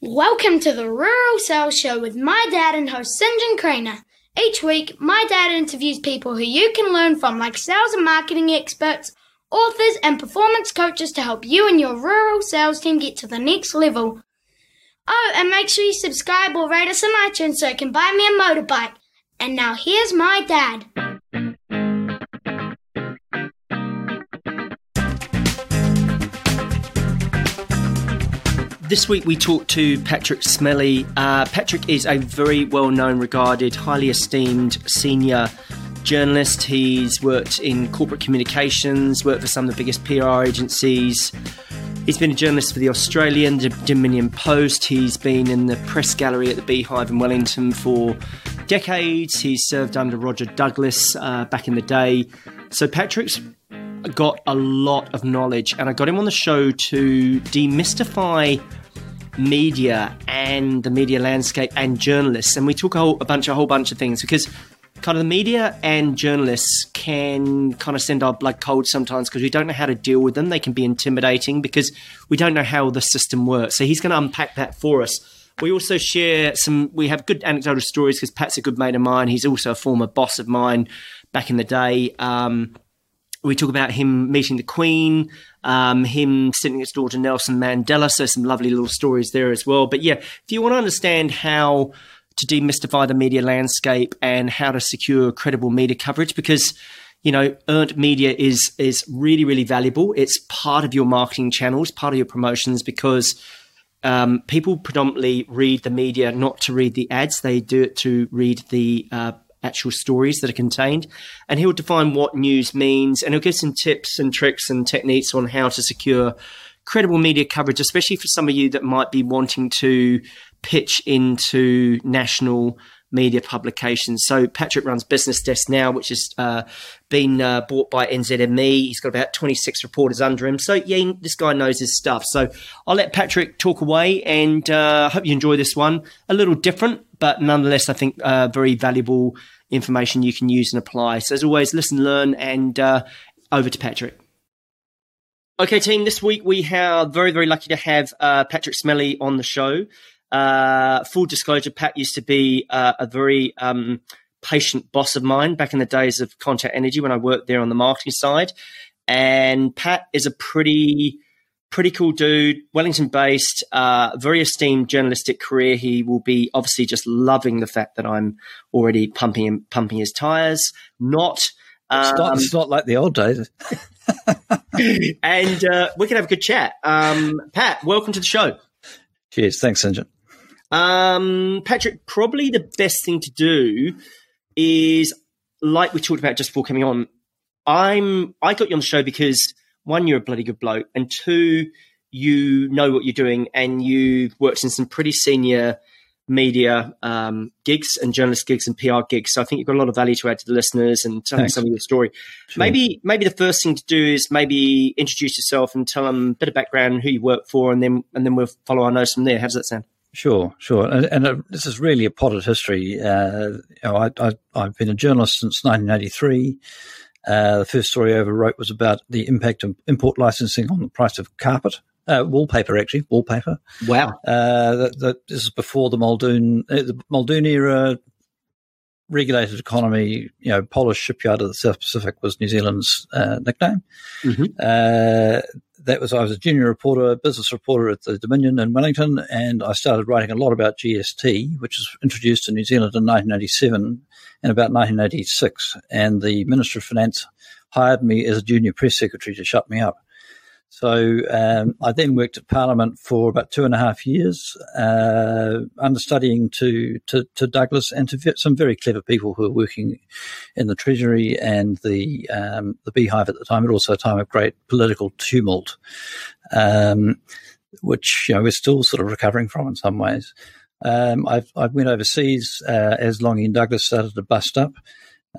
Welcome to the Rural Sales Show with my dad and host St. John Craner. Each week, my dad interviews people who you can learn from, like sales and marketing experts, authors, and performance coaches to help you and your rural sales team get to the next level. Oh, and make sure you subscribe or rate us on iTunes so you can buy me a motorbike. And now here's my dad. This week we talked to Patrick Smellie. Uh, Patrick is a very well known, regarded, highly esteemed senior journalist. He's worked in corporate communications, worked for some of the biggest PR agencies. He's been a journalist for the Australian, the Dominion Post. He's been in the press gallery at the Beehive in Wellington for decades. He's served under Roger Douglas uh, back in the day. So Patrick's got a lot of knowledge, and I got him on the show to demystify media and the media landscape and journalists. And we talk a, whole, a bunch, a whole bunch of things because kind of the media and journalists can kind of send our blood cold sometimes because we don't know how to deal with them. They can be intimidating because we don't know how the system works. So he's going to unpack that for us. We also share some, we have good anecdotal stories because Pat's a good mate of mine. He's also a former boss of mine back in the day. Um, we talk about him meeting the Queen, um, him sitting next door to Nelson Mandela. So some lovely little stories there as well. But yeah, if you want to understand how to demystify the media landscape and how to secure credible media coverage, because you know earned media is is really really valuable. It's part of your marketing channels, part of your promotions, because um, people predominantly read the media not to read the ads; they do it to read the uh, actual stories that are contained. And he'll define what news means and he'll give some tips and tricks and techniques on how to secure credible media coverage, especially for some of you that might be wanting to pitch into national media publications. So Patrick runs Business Desk now, which has uh, been uh, bought by NZME. He's got about 26 reporters under him. So yeah, this guy knows his stuff. So I'll let Patrick talk away and uh, hope you enjoy this one. A little different, but nonetheless, I think uh, very valuable information you can use and apply. So, as always, listen, learn, and uh, over to Patrick. Okay, team, this week we are very, very lucky to have uh, Patrick Smellie on the show. Uh, full disclosure, Pat used to be uh, a very um, patient boss of mine back in the days of Contact Energy when I worked there on the marketing side. And Pat is a pretty pretty cool dude, Wellington based, uh, very esteemed journalistic career. He will be obviously just loving the fact that I'm already pumping him, pumping his tires. Not, um, it's, not it's not like the old days. and uh, we can have a good chat. Um, Pat, welcome to the show. Cheers. Thanks, St. Um, Patrick, probably the best thing to do is, like we talked about just before coming on, I'm I got you on the show because one, you're a bloody good bloke, and two, you know what you're doing, and you've worked in some pretty senior media um, gigs and journalist gigs and PR gigs. So I think you've got a lot of value to add to the listeners and tell them some of your story. Sure. Maybe maybe the first thing to do is maybe introduce yourself and tell them a bit of background, who you work for, and then and then we'll follow our nose from there. How does that sound? Sure, sure, and, and uh, this is really a potted history. Uh, you know, I, I, I've been a journalist since 1983. Uh, the first story I ever wrote was about the impact of import licensing on the price of carpet. Uh, wallpaper, actually, wallpaper. Wow. Uh, that, that, this is before the Muldoon, uh, the Muldoon era regulated economy. You know, Polish shipyard of the South Pacific was New Zealand's uh, nickname. Mm-hmm. That was I was a junior reporter, business reporter at the Dominion in Wellington, and I started writing a lot about GST, which was introduced in New Zealand in 1987 and about 1986. And the Minister of Finance hired me as a junior press secretary to shut me up. So um, I then worked at Parliament for about two and a half years, uh, understudying to, to, to Douglas and to some very clever people who were working in the Treasury and the um, the Beehive at the time, but also a time of great political tumult, um, which you know we're still sort of recovering from in some ways. Um, I've I went overseas uh, as Lange and Douglas started to bust up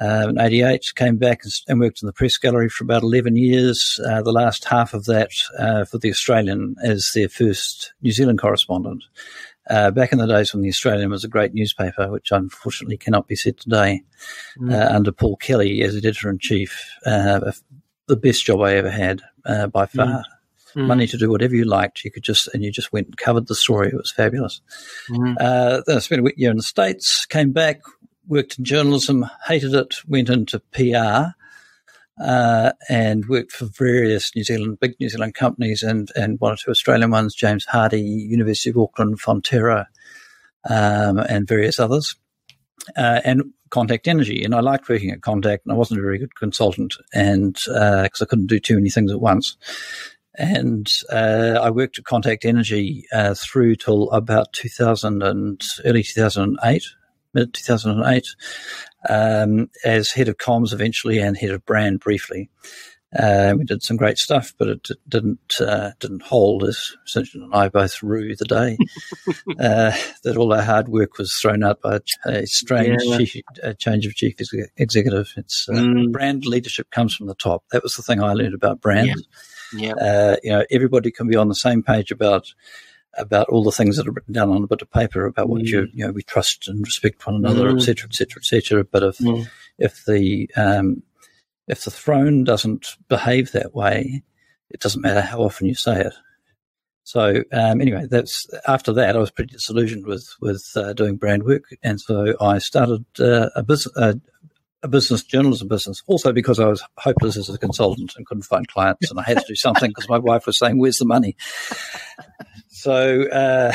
uh, in 88, came back and worked in the press gallery for about 11 years, uh, the last half of that uh, for The Australian as their first New Zealand correspondent. Uh, back in the days when The Australian was a great newspaper, which unfortunately cannot be said today, mm. Uh, under Paul Kelly as editor in chief, uh, the best job I ever had by far. Mm. mm. money to do whatever you liked. You could just, and you just went and covered the story. It was fabulous. Mm. Uh, then I spent a week year in the States, came back, worked in journalism, hated it, went into PR. Uh, and worked for various New Zealand, big New Zealand companies and, and one or two Australian ones, James Hardie, University of Auckland, Fonterra, um, and various others. Uh, and Contact Energy, and I liked working at Contact, and I wasn't a very good consultant, and because uh, I couldn't do too many things at once. And uh, I worked at Contact Energy uh, through till about 2000 and early 2008, mid 2008, um, as head of comms eventually and head of brand briefly. Uh, we did some great stuff, but it didn't uh, didn't hold. As St. and I both rue the day uh, that all our hard work was thrown out by a strange yeah. chief, change of chief executive. It's uh, mm. brand leadership comes from the top. That was the thing I learned about brands. Yeah. yeah. Uh, you know, everybody can be on the same page about about all the things that are written down on a bit of paper about what mm. you you know we trust and respect one another, etc., etc., etc. But if mm. if the um, if the throne doesn't behave that way, it doesn't matter how often you say it. So um, anyway, that's after that I was pretty disillusioned with with uh, doing brand work, and so I started uh, a business. Uh, a business journalism business, also because I was hopeless as a consultant and couldn't find clients, and I had to do something because my wife was saying, "Where's the money?" So, uh,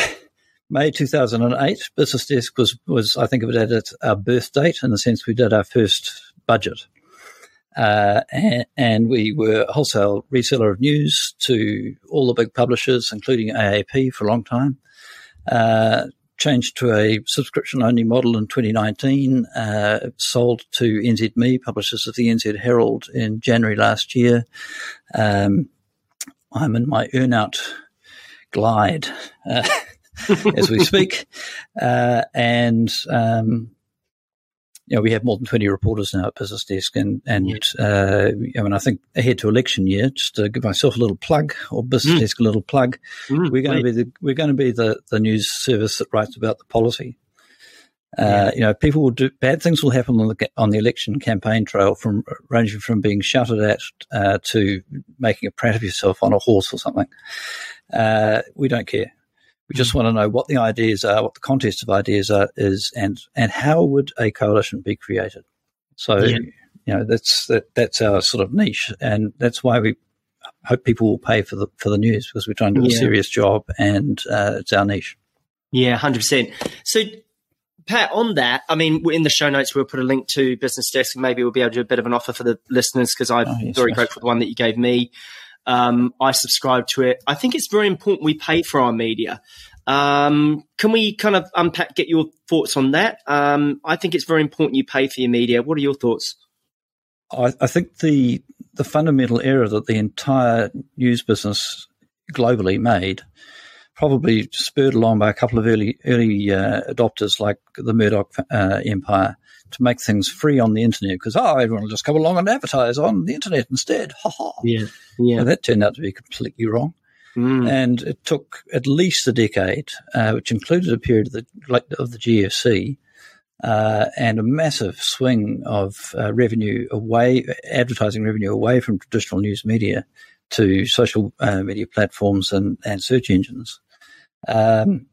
May 2008, Business Desk was was I think of it as our birth date in the sense we did our first budget. Uh, and, and, we were a wholesale reseller of news to all the big publishers, including AAP for a long time. Uh, changed to a subscription only model in 2019, uh, sold to NZME, publishers of the NZ Herald, in January last year. Um, I'm in my earnout glide uh, as we speak. Uh, and um, you know, we have more than 20 reporters now at Business Desk. And, and yeah. uh, I mean, I think ahead to election year, just to give myself a little plug or Business mm. Desk a little plug, mm, we're going to be the, we're going to be the, the news service that writes about the policy. Uh, yeah. You know, people will do bad things will happen on the on the election campaign trail, from ranging from being shouted at uh, to making a prat of yourself on a horse or something. Uh, we don't care. We just want to know what the ideas are, what the context of ideas are, is, and and how would a coalition be created. So, yeah. you know, that's that that's our sort of niche, and that's why we hope people will pay for the for the news because we're trying to do yeah. a serious job, and uh, it's our niche. Yeah, hundred percent. So, Pat, on that, I mean, in the show notes, we'll put a link to Business Desk, and maybe we'll be able to do a bit of an offer for the listeners because I'm oh, yes, very yes. grateful for the one that you gave me. Um, I subscribe to it. I think it's very important we pay for our media. Um, can we kind of unpack, get your thoughts on that? Um, I think it's very important you pay for your media. What are your thoughts? I, I think the the fundamental error that the entire news business globally made, probably spurred along by a couple of early early uh, adopters like the Murdoch uh, empire, to make things free on the internet because oh everyone will just come along and advertise on the internet instead. Ha ha. Yeah, yeah. And that turned out to be completely wrong. Mm. And it took at least a decade, uh, which included a period of the, of the GFC, uh, and a massive swing of uh, revenue away, advertising revenue away from traditional news media to social uh, media platforms and, and search engines. Um,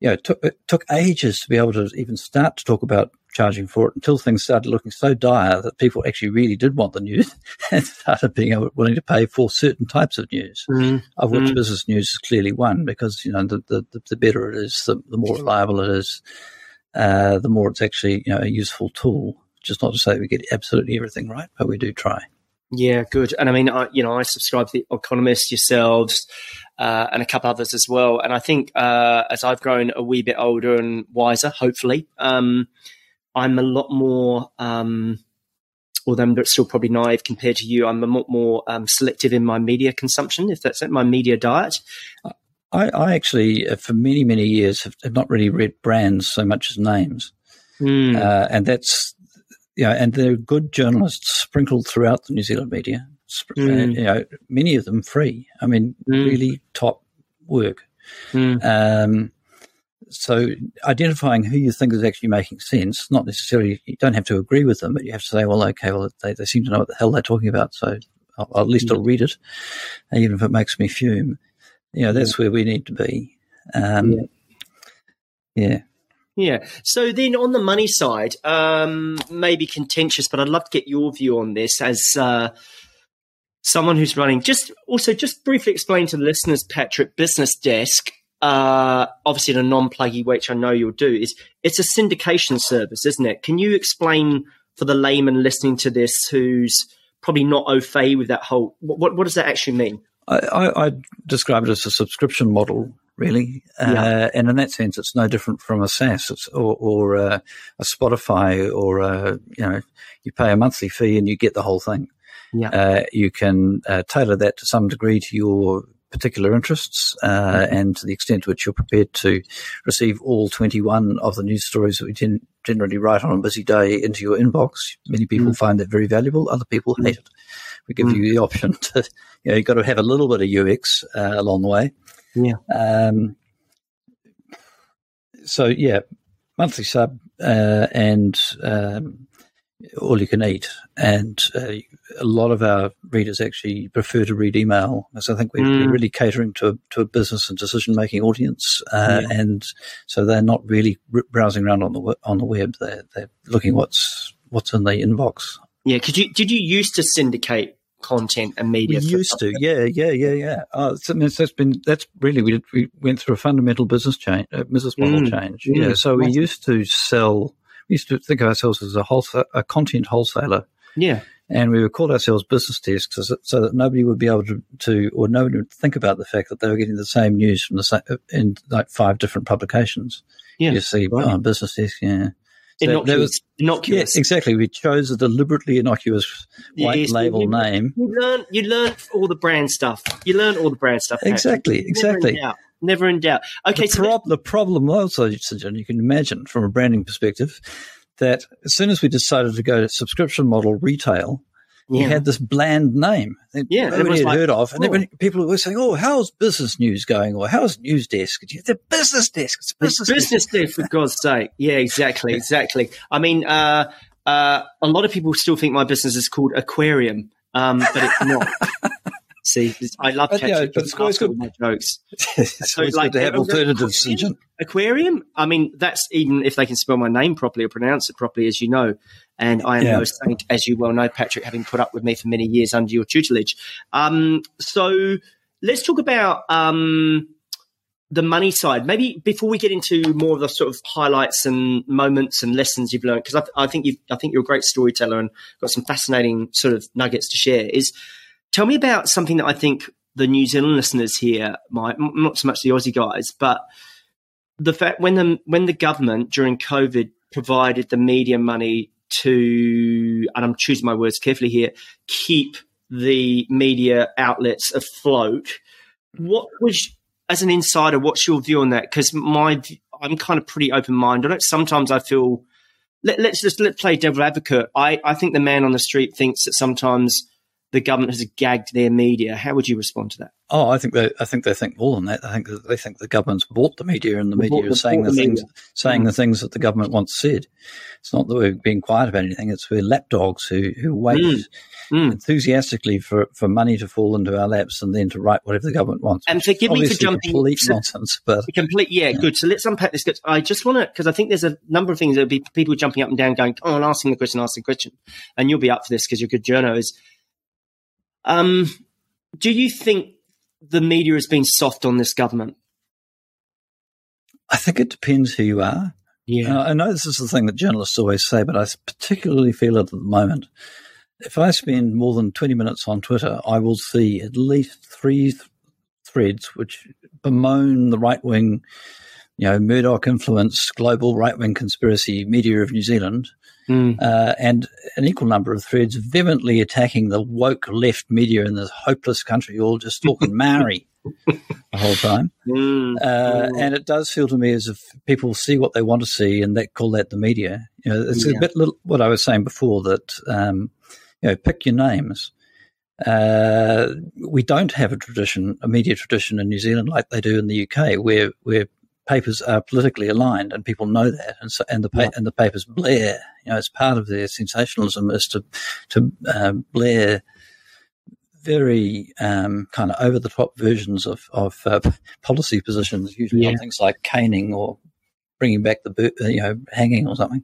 you know, it took, it took ages to be able to even start to talk about charging for it until things started looking so dire that people actually really did want the news and started being able, willing to pay for certain types of news, mm. of which mm. business news is clearly one because you know the the, the better it is, the, the more reliable it is, uh, the more it's actually you know a useful tool. Just not to say we get absolutely everything right, but we do try. Yeah, good. And I mean, I, you know, I subscribe to the Economist, yourselves, uh, and a couple others as well. And I think uh, as I've grown a wee bit older and wiser, hopefully, um, I'm a lot more, um, although I'm still probably naive compared to you, I'm a lot more um, selective in my media consumption, if that's it, my media diet. I, I actually, uh, for many, many years, have, have, not really read brands so much as names. Mm. Uh, and that's, know, and there are good journalists sprinkled throughout the New Zealand media. Mm. You know, many of them free. I mean, mm. really top work. Hmm. Um, so identifying who you think is actually making sense, not necessarily, you don't have to agree with them, but you have to say, well, okay, well, they, they seem to know what the hell they're talking about. So at least I'll read it, even if it makes me fume. You know, that's where we need to be. Um, yeah. yeah. Yeah. So then on the money side, um, maybe contentious, but I'd love to get your view on this as uh, someone who's running. Just also just briefly explain to the listeners, Patrick, Business Desk. Uh, obviously, in a non-pluggy, way, which I know you'll do, is it's a syndication service, isn't it? Can you explain for the layman listening to this who's probably not au fait with that whole? What, what does that actually mean? I, I, I describe it as a subscription model really. Yeah. Uh, and in that sense, it's no different from a SaaS or, or uh, a Spotify or, uh, you know, you pay a monthly fee and you get the whole thing. Yeah. Uh, you can uh, tailor that to some degree to your particular interests mm-hmm. and to the extent to which you're prepared to receive all 21 of the news stories that we ten- generally write on a busy day into your inbox. Many people mm. find that very valuable. Other people mm. hate it. We give mm. you the option to, you know, you've got to have a little bit of UX along the way. Yeah. Um, so yeah, monthly sub uh, and um, all you can eat, and uh, a lot of our readers actually prefer to read email, because I think we're, mm. really catering to a, to a business and decision making audience, uh, yeah. and so they're not really browsing around on the on the web; they're they're looking what's what's in the inbox. Yeah, could you did you used to syndicate content and media. We used to, yeah, yeah, yeah, yeah. Oh, I mean, that's been that's really we did, we went through a fundamental business change, uh, business model mm, change. Mm, yeah, so we used to sell. We used to think of ourselves as a wholesale, a content wholesaler. Yeah. And we would call ourselves business desks so, that nobody would be able to, to, or nobody would think about the fact that they were getting the same news from the same, in like five different publications. Yeah. You see, right. on business desk, yeah innocuous. Was, innocuous. Yeah, exactly. We chose a deliberately innocuous white yes, label you, name. You learn, you learn all the brand stuff. You learn all the brand stuff. Exactly, exactly. Never in doubt. Never in doubt. Okay, the, so prob- the problem also, you can imagine from a branding perspective, that as soon as we decided to go to subscription model retail, yeah. he had this bland name that yeah, nobody had like, heard of. And oh. people were saying, oh, how's business news going? Or how's news desk? It's a business desk. It's business, it's business desk. for God's sake. Yeah, exactly, exactly. I mean, uh, uh, a lot of people still think my business is called Aquarium, um, but it's not. See, I love catching yeah, but it's always good. my jokes. it's so, like, good to have alternatives. Aquarium? aquarium? I mean, that's even if they can spell my name properly or pronounce it properly, as you know. And I am yeah. no saint, as you well know, Patrick, having put up with me for many years under your tutelage. Um, so let's talk about um, the money side. Maybe before we get into more of the sort of highlights and moments and lessons you've learned, because I, I, think you I think you're a great storyteller and got some fascinating sort of nuggets to share. Is tell me about something that I think the New Zealand listeners here might not so much the Aussie guys, but the fact when the when the government during COVID provided the media money to, and I'm choosing my words carefully here, keep the media outlets afloat. What was, as an insider, what's your view on that? Because my, I'm kind of pretty open minded. Sometimes I feel, let, us just let's play devil advocate. I, I think the man on the street thinks that sometimes the government has gagged their media. How would you respond to that? Oh, I think they, I think they think more than that. I think they think the government's bought the media, and the media is saying the, the things, saying mm. the things that the government once said. It's not that we're being quiet about anything. It's we're lapdogs who who wait mm. Mm. enthusiastically for, for money to fall into our laps and then to write whatever the government wants. And forgive me for jumping. Complete nonsense, but complete. Yeah, yeah, good. So let's unpack this. Because I just want to because I think there's a number of things that would be people jumping up and down, going, "Oh, and asking the question, asking the question," and you'll be up for this because you're good journalists um, do you think the media has been soft on this government? I think it depends who you are. Yeah. Uh, I know this is the thing that journalists always say, but I particularly feel it at the moment. If I spend more than 20 minutes on Twitter, I will see at least three th- threads which bemoan the right wing, you know, Murdoch influence, global right wing conspiracy media of New Zealand Mm. Uh, and an equal number of threads vehemently attacking the woke left media in this hopeless country, all just talking Maori the whole time. Mm. Uh, mm. And it does feel to me as if people see what they want to see and that call that the media. You know, it's yeah. a bit little, what I was saying before that, um, you know, pick your names. Uh, we don't have a tradition, a media tradition in New Zealand like they do in the UK, where where papers are politically aligned, and people know that, and so, and the pa- and the papers blare. You know, it's part of their sensationalism is to to uh, blare very um, kind of over the top versions of, of uh, policy positions, usually yeah. on things like caning or bringing back the, you know, hanging or something.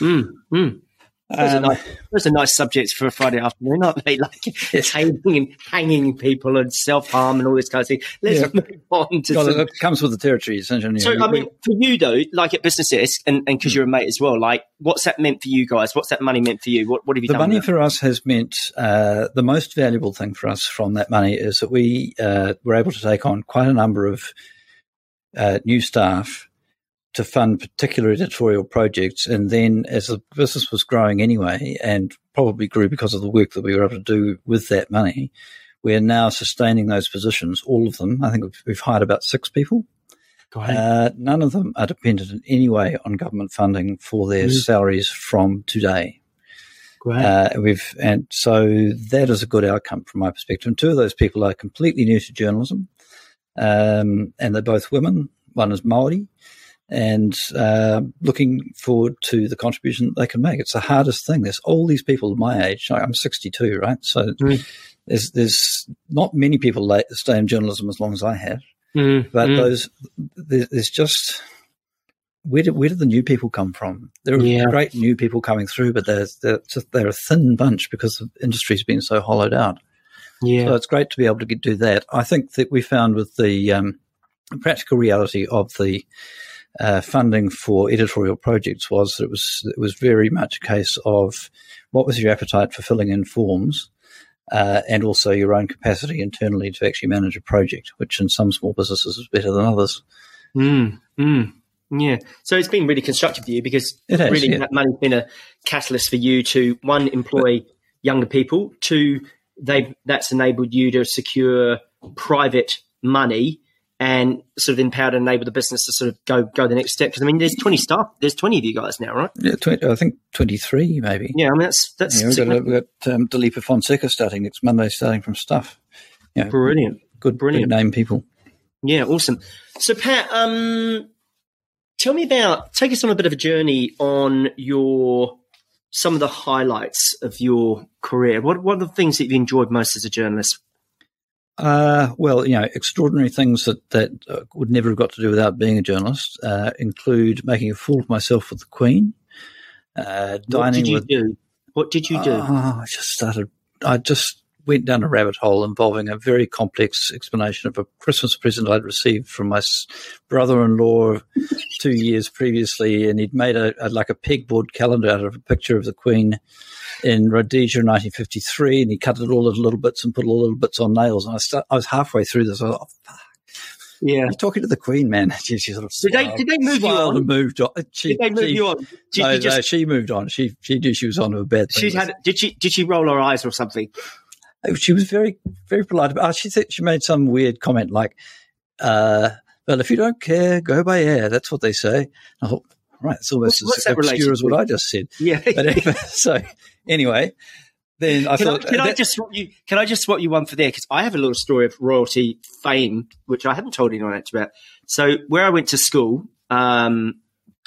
Mm, mm. Those, um, are nice, are nice subjects for a Friday afternoon, aren't they? Like yes. hanging and hanging people and self harm and all this kind of thing. Let's yeah. move on to. some... It comes with the territory, essentially. So, I mean, for you though, like at businesses, and because you're a mate as well, like what's that meant for you guys? What's that money meant for you? What, what have you the done? The money for us has meant uh, the most valuable thing for us from that money is that we uh, were able to take on quite a number of uh, new staff to fund particular editorial projects. And then as the business was growing anyway, and probably grew because of the work that we were able to do with that money, we're now sustaining those positions, all of them. I think we've, we've hired about six people. Uh, none of them are dependent in any way on government funding for their mm. salaries from today. Uh, we've and so that is a good outcome from my perspective. And two of those people are completely new to journalism, um, and they're both women. One is Maori, and uh, looking forward to the contribution they can make. It's the hardest thing. There's all these people my age. I'm 62, right? So mm. there's there's not many people that stay in journalism as long as I have, mm. but mm. those there's just where did where did the new people come from? There are yeah. great new people coming through, but they're they're, just, they're a thin bunch because the industry's been so hollowed out. Yeah, so it's great to be able to do that. I think that we found with the um, practical reality of the uh, funding for editorial projects was it was it was very much a case of what was your appetite for filling in forms, uh, and also your own capacity internally to actually manage a project, which in some small businesses is better than others. Mm, mm, yeah. So it's been really constructive for you because has, really yeah. that money's been a catalyst for you to one employ but, younger people, two they that's enabled you to secure private money and sort of empowered and enable the business to sort of go go the next step. Because I mean, there's 20 staff, there's 20 of you guys now, right? Yeah, 20, I think 23 maybe. Yeah, I mean that's that's. Yeah, we've got, we've got um, Dileepa Fonseka starting next Monday, starting from Stuff. Yeah, brilliant, good, brilliant good name people. Yeah, awesome. So Pat, um, tell me about take us on a bit of a journey on your some of the highlights of your career. What what are the things that you've enjoyed most as a journalist? Uh, well, you know, extraordinary things that that uh, would never have got to do without being a journalist uh, include making a fool of myself with the Queen, uh, dining what did you with. Do? What did you do? Oh, I just started. I just went down a rabbit hole involving a very complex explanation of a Christmas present I'd received from my brother-in-law two years previously, and he'd made a, a like a pegboard calendar out of a picture of the Queen in Rhodesia in 1953, and he cut it all into little bits and put all little bits on nails. And I, start, I was halfway through this. I was like, oh. Yeah, You're talking to the Queen, man. She, she sort of did they did they move you on? And moved on. Uh, she, did they move she, you on? Did no, just, no, she moved on. She she knew she was on to a bad thing. She had did she did she roll her eyes or something? Oh, she was very very polite. About, she said she made some weird comment like, uh, "Well, if you don't care, go by air." That's what they say. I thought, right, it's almost what's, as obscure as what I just said. Yeah. But so anyway, then I can thought. I, can that, I just swap you? Can I just swap you one for there? Because I have a little story of royalty fame, which I haven't told anyone actually about. So where I went to school, um,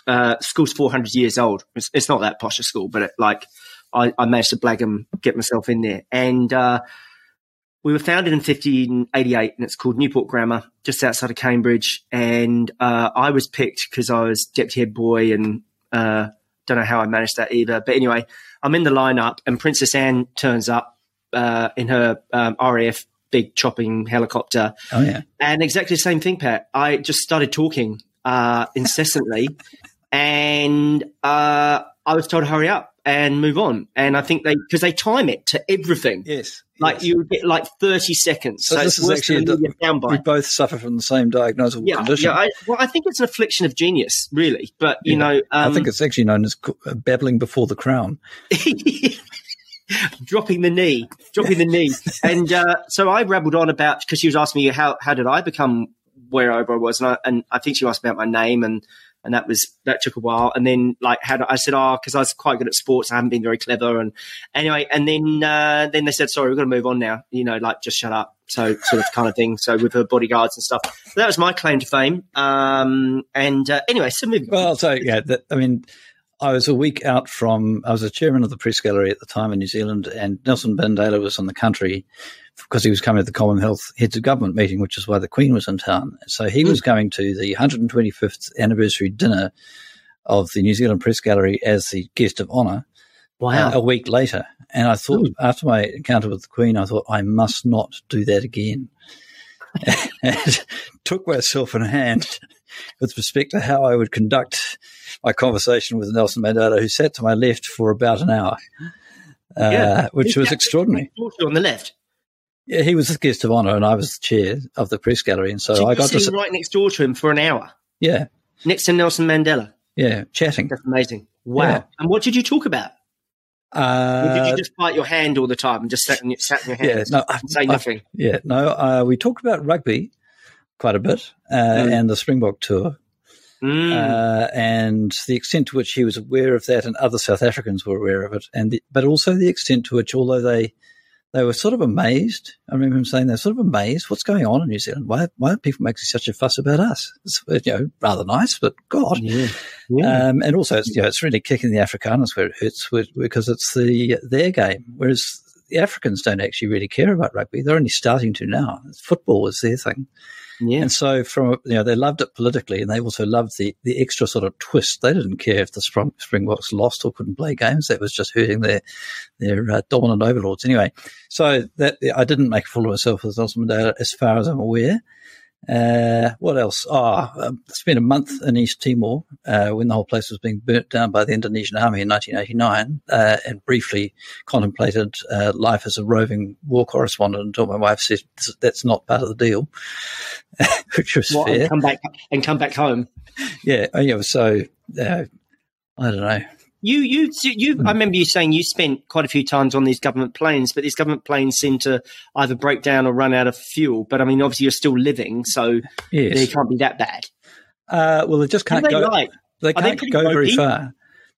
uh, school's four hundred years old. It's, it's, not that posh a school, but it, like I, I, managed to blag them, get myself in there, and uh, we were founded in 1588, and it's called Newport Grammar, just outside of Cambridge. And uh, I was picked because I was deputy head boy, and uh, don't know how I managed that either. But anyway, I'm in the lineup, and Princess Anne turns up uh, in her um, RAF big chopping helicopter. Oh yeah, and exactly the same thing, Pat. I just started talking uh, incessantly, and uh, I was told to hurry up and move on. And I think they because they time it to everything. Yes, like yes. you get like thirty seconds. So, so this is actually the, we both suffer from the same diagnosable yeah, condition. Yeah, I, well, I think it's an affliction of genius, really. But you yeah. know, um, I think it's actually known as uh, babbling before the crown. dropping the knee, dropping the knee, and uh, so I rabbled on about because she was asking me how how did I become wherever I was, and I, and I think she asked about my name and and that was that took a while. And then like had I said, oh, because I was quite good at sports, I haven't been very clever. And anyway, and then uh, then they said, sorry, we're going to move on now. You know, like just shut up. So sort of kind of thing. So with her bodyguards and stuff. So that was my claim to fame. Um, and uh, anyway, so moving. Well, so yeah, that, I mean. I was a week out from, I was a chairman of the press gallery at the time in New Zealand, and Nelson Mandela was in the country because he was coming to the Commonwealth Heads of Government meeting, which is why the Queen was in town. So he mm. was going to the 125th anniversary dinner of the New Zealand Press Gallery as the guest of honour. Wow. Uh, a week later. And I thought, mm. after my encounter with the Queen, I thought, I must not do that again. and took myself in hand with respect to how I would conduct my conversation with Nelson Mandela, who sat to my left for about an hour, uh, yeah. which was extraordinary. On the left. Yeah, he was the guest of honour, and I was the chair of the press gallery, and so, so I got to sit right next door to him for an hour. Yeah, next to Nelson Mandela. Yeah, chatting. That's amazing. Wow. Yeah. And what did you talk about? Uh, did you just bite your hand all the time and just sat in, sat in your hand? Yeah, no, I, say nothing. I, yeah, no. Uh, we talked about rugby quite a bit uh, mm. and the Springbok tour. Mm. Uh, and the extent to which he was aware of that, and other South Africans were aware of it, and the, but also the extent to which, although they they were sort of amazed. I remember him saying they're sort of amazed. What's going on in New Zealand? Why, why are people making such a fuss about us? It's, you know, rather nice, but God. Yeah. yeah. Um, and also, it's, you know, it's really kicking the Afrikaners where it hurts because it's the their game. Whereas the Africans don't actually really care about rugby. They're only starting to now. Football is their thing. Yeah. And so from you know they loved it politically, and they also loved the the extra sort of twist. They didn't care if the Spring, Springboks lost or couldn't play games. That was just hurting their their uh, dominant overlords. Anyway, so that I didn't make a fool of myself with Nelson Mandela, as far as I'm aware. Uh, what else? Oh, I spent a month in East Timor uh, when the whole place was being burnt down by the Indonesian army in 1989, uh, and briefly contemplated uh, life as a roving war correspondent until my wife said that's not part of the deal, which was well, fair. And come back and come back home. Yeah, oh, yeah. So uh, I don't know. You, you, you. I remember you saying you spent quite a few times on these government planes, but these government planes seem to either break down or run out of fuel. But I mean, obviously, you're still living, so yes. they can't be that bad. Uh, well, they just can't they go. Like? They can't they go very far.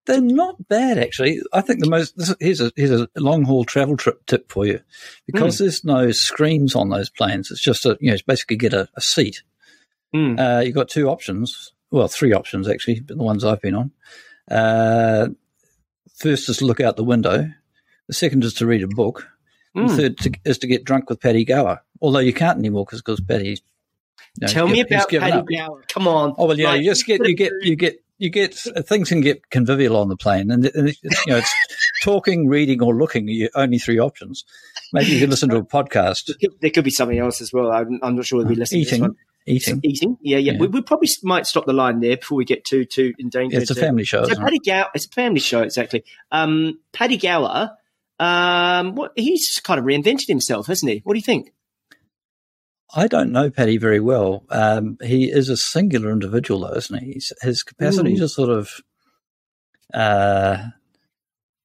They're not bad, actually. I think the most this, here's a here's a long haul travel trip tip for you, because mm. there's no screens on those planes. It's just a you know, it's basically get a, a seat. Mm. Uh, you've got two options, well, three options actually, but the ones I've been on. Uh, first is to look out the window. The second is to read a book. Mm. The third to, is to get drunk with Paddy Gower. Although you can't anymore because Paddy. You know, Tell me about Paddy Gower. Come on. Oh well, yeah. Like, you just get you get you get you get things can get convivial on the plane, and, and you know it's talking, reading, or looking. Only three options. Maybe you can listen to a podcast. There could, there could be something else as well. I'm, I'm not sure we'll be listening. Eating. Eating. Eating. Yeah, yeah. yeah. We, we, probably might stop the line there before we get too too endangered. Yeah, it's a family show. So Paddy Gower, it's a family show, exactly. Um, Paddy Gower, um, what he's kind of reinvented himself, hasn't he? What do you think? I don't know Paddy very well. Um, he is a singular individual, though, isn't he? He's, his capacity Ooh. to sort of uh,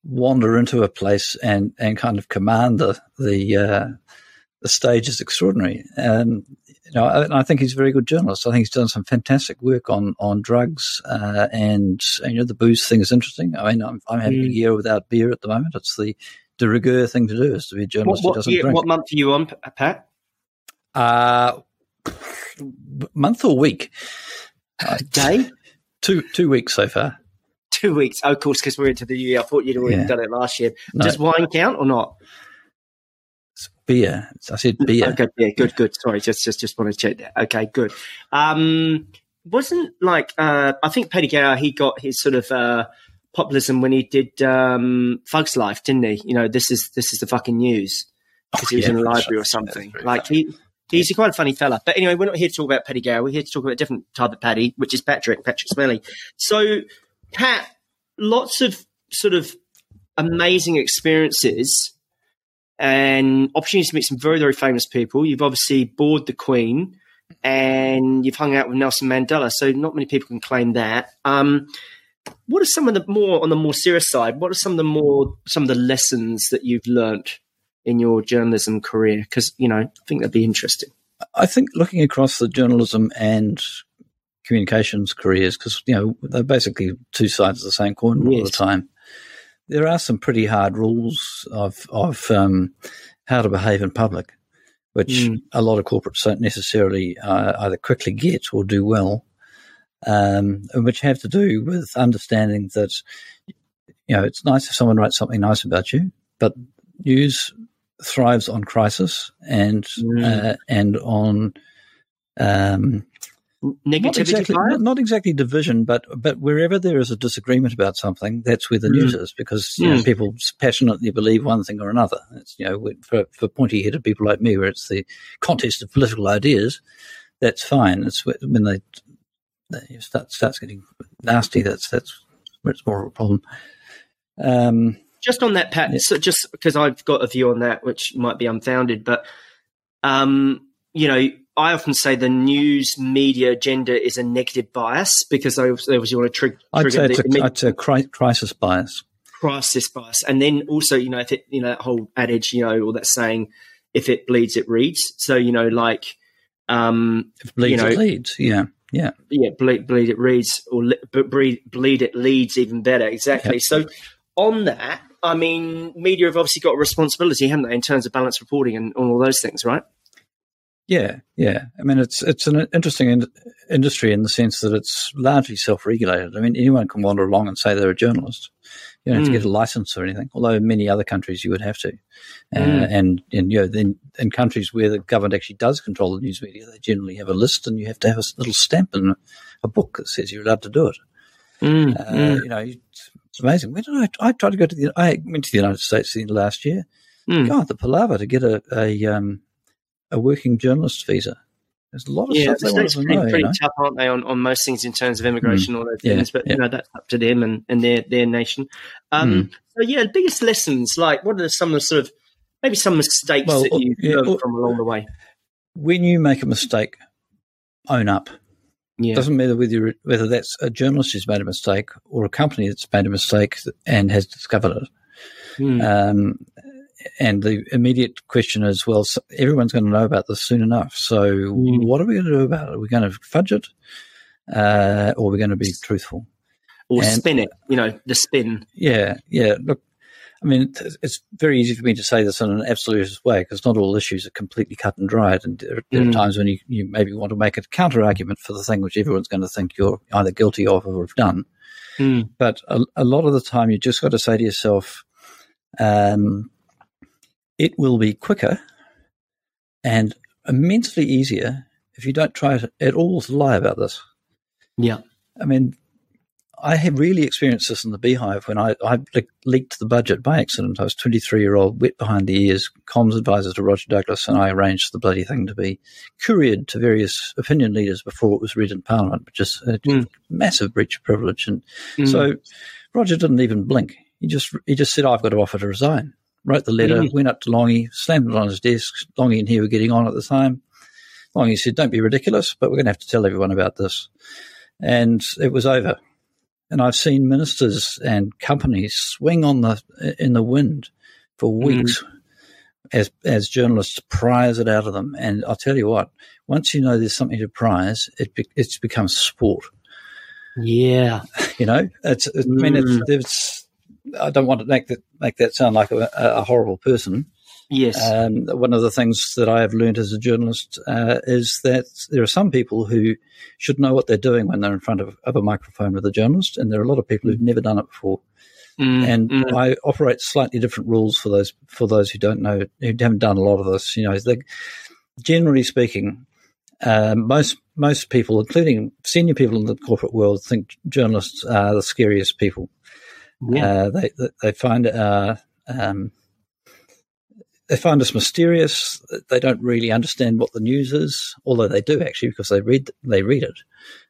wander into a place and, and kind of command the the, uh, the stage is extraordinary. And you know, I, I, think he's a very good journalist. I think he's done some fantastic work on on drugs, uh, and, and, you know the booze thing is interesting. I mean, I'm, I'm having mm. a year without beer at the moment. It's the de rigueur thing to do is to be a journalist what, what, who doesn't year, drink. What month are you on, Pat? Uh, month or week? Uh, Day? two two weeks so far. Two weeks. Oh, of course, because we're into the year. I thought you'd already yeah. done it last year. No. Does wine count or not? Beer. I said beer. Okay, yeah, good, good. Sorry, just just just want to check that. Okay, good. Um, wasn't like uh, I think Paddy Gower he got his sort of uh, populism when he did um, Thug's Life, didn't he? You know, this is this is the fucking news because oh, he was yeah, in a library or something. Like funny. he. He's a quite a funny fella. But anyway, we're not here to talk about Paddy Gower. We're here to talk about a different type of Paddy, which is Patrick, Patrick Smellie. So, Pat, lots of sort of amazing experiences and opportunities to meet some very, very famous people. You've obviously bored the Queen and you've hung out with Nelson Mandela, so not many people can claim that. Um, what are some of the more on the more serious side? What are some of the more some of the lessons that you've learnt in your journalism career? Because you know, I think that'd be interesting. I think looking across the journalism and communications careers, because you know they're basically two sides of the same coin all the time there are some pretty hard rules of of um, how to behave in public, which mm. a lot of corporates don't necessarily uh, either quickly get or do well. um, which have to do with understanding that you know it's nice if someone writes something nice about you, but news thrives on crisis and mm. uh, and on um, negativity. Not exactly, not, not, exactly, division, but but wherever there is a disagreement about something, that's where the mm. news is because mm. know, people passionately believe one thing or another. It's you know for for pointy headed people like me, where it's the contest of political ideas, that's fine. It's when they, they start starts getting nasty. That's that's where it's more of a problem. Um, just on that, Pat. Yeah. So just because I've got a view on that, which might be unfounded, but um, you know, I often say the news media agenda is a negative bias because they, was want to trigger. I'd say it's, a, I'd say a crisis bias. Crisis bias, and then also you know if it you know that whole adage you know or that saying, if it bleeds it reads. So you know like, um, if it bleeds you know, it leads. Yeah, yeah, yeah. Bleed, bleed it reads or bleed, bleed it leads even better. Exactly. Yep. So on that, I mean, media have obviously got a responsibility, haven't they, in terms of balanced reporting and all those things, right? Yeah, yeah. I mean, it's it's an interesting in- industry in the sense that it's largely self-regulated. I mean, anyone can wander along and say they're a journalist. You don't have mm. to get a license or anything. Although in many other countries you would have to, uh, mm. and and you know, then in countries where the government actually does control the news media, they generally have a list, and you have to have a little stamp in a book that says you're allowed to do it. Mm. Uh, mm. you know, it's amazing. When did I? I tried to go to the. I went to the United States the last year. Mm. God, the palaver to get a a um, a working journalist visa. There's a lot of yeah, stuff they want to pretty, know. Pretty you know? tough, aren't they, on, on most things in terms of immigration, mm. all those yeah, things. But yeah. you know, that's up to them and, and their their nation. Um, mm. So yeah, the biggest lessons. Like, what are some of the sort of maybe some mistakes well, that you yeah, learned from along the way? When you make a mistake, own up. Yeah. Doesn't matter whether you're, whether that's a journalist who's made a mistake or a company that's made a mistake and has discovered it. Mm. Um, and the immediate question is, well, everyone's going to know about this soon enough. So, mm. what are we going to do about it? Are we going to fudge it, uh, or are we going to be truthful, or and, spin it? You know, the spin. Yeah, yeah. Look, I mean, it's very easy for me to say this in an absolutist way because not all issues are completely cut and dried, and there, there mm. are times when you, you maybe want to make a counter argument for the thing which everyone's going to think you're either guilty of or have done. Mm. But a, a, lot of the time, you just got to say to yourself. Um, it will be quicker and immensely easier if you don't try at all to lie about this. Yeah. I mean, I have really experienced this in the beehive when I, I leaked the budget by accident. I was 23 year old, wet behind the ears, comms advisor to Roger Douglas, and I arranged the bloody thing to be couriered to various opinion leaders before it was read in Parliament, which is a mm. massive breach of privilege. And mm. so Roger didn't even blink. He just he just said, "I've got to offer to resign." Wrote the letter, mm. went up to Lange, slammed it on his desk. Lange and he were getting on at the time. Lange said, Don't be ridiculous, but we're going to have to tell everyone about this. And it was over. And I've seen ministers and companies swing on the in the wind for mm. weeks mm. as as journalists prize it out of them. And I'll tell you what, once you know there's something to prize, it be, it's become sport. Yeah, you know, it's. I mean, it's, mm. it's I don't want to make that make that sound like a, a horrible person. Yes. Um, one of the things that I have learned as a journalist uh, is that there are some people who should know what they're doing when they're in front of, of a microphone with a journalist, and there are a lot of people who've never done it before. Mm, and mm. I operate slightly different rules for those for those who don't know who haven't done a lot of this. You know, they, generally speaking, uh, most most people, including senior people in the corporate world, think journalists are the scariest people. Yeah. Uh, they they find uh, um, they find us mysterious. They don't really understand what the news is, although they do actually because they read they read it,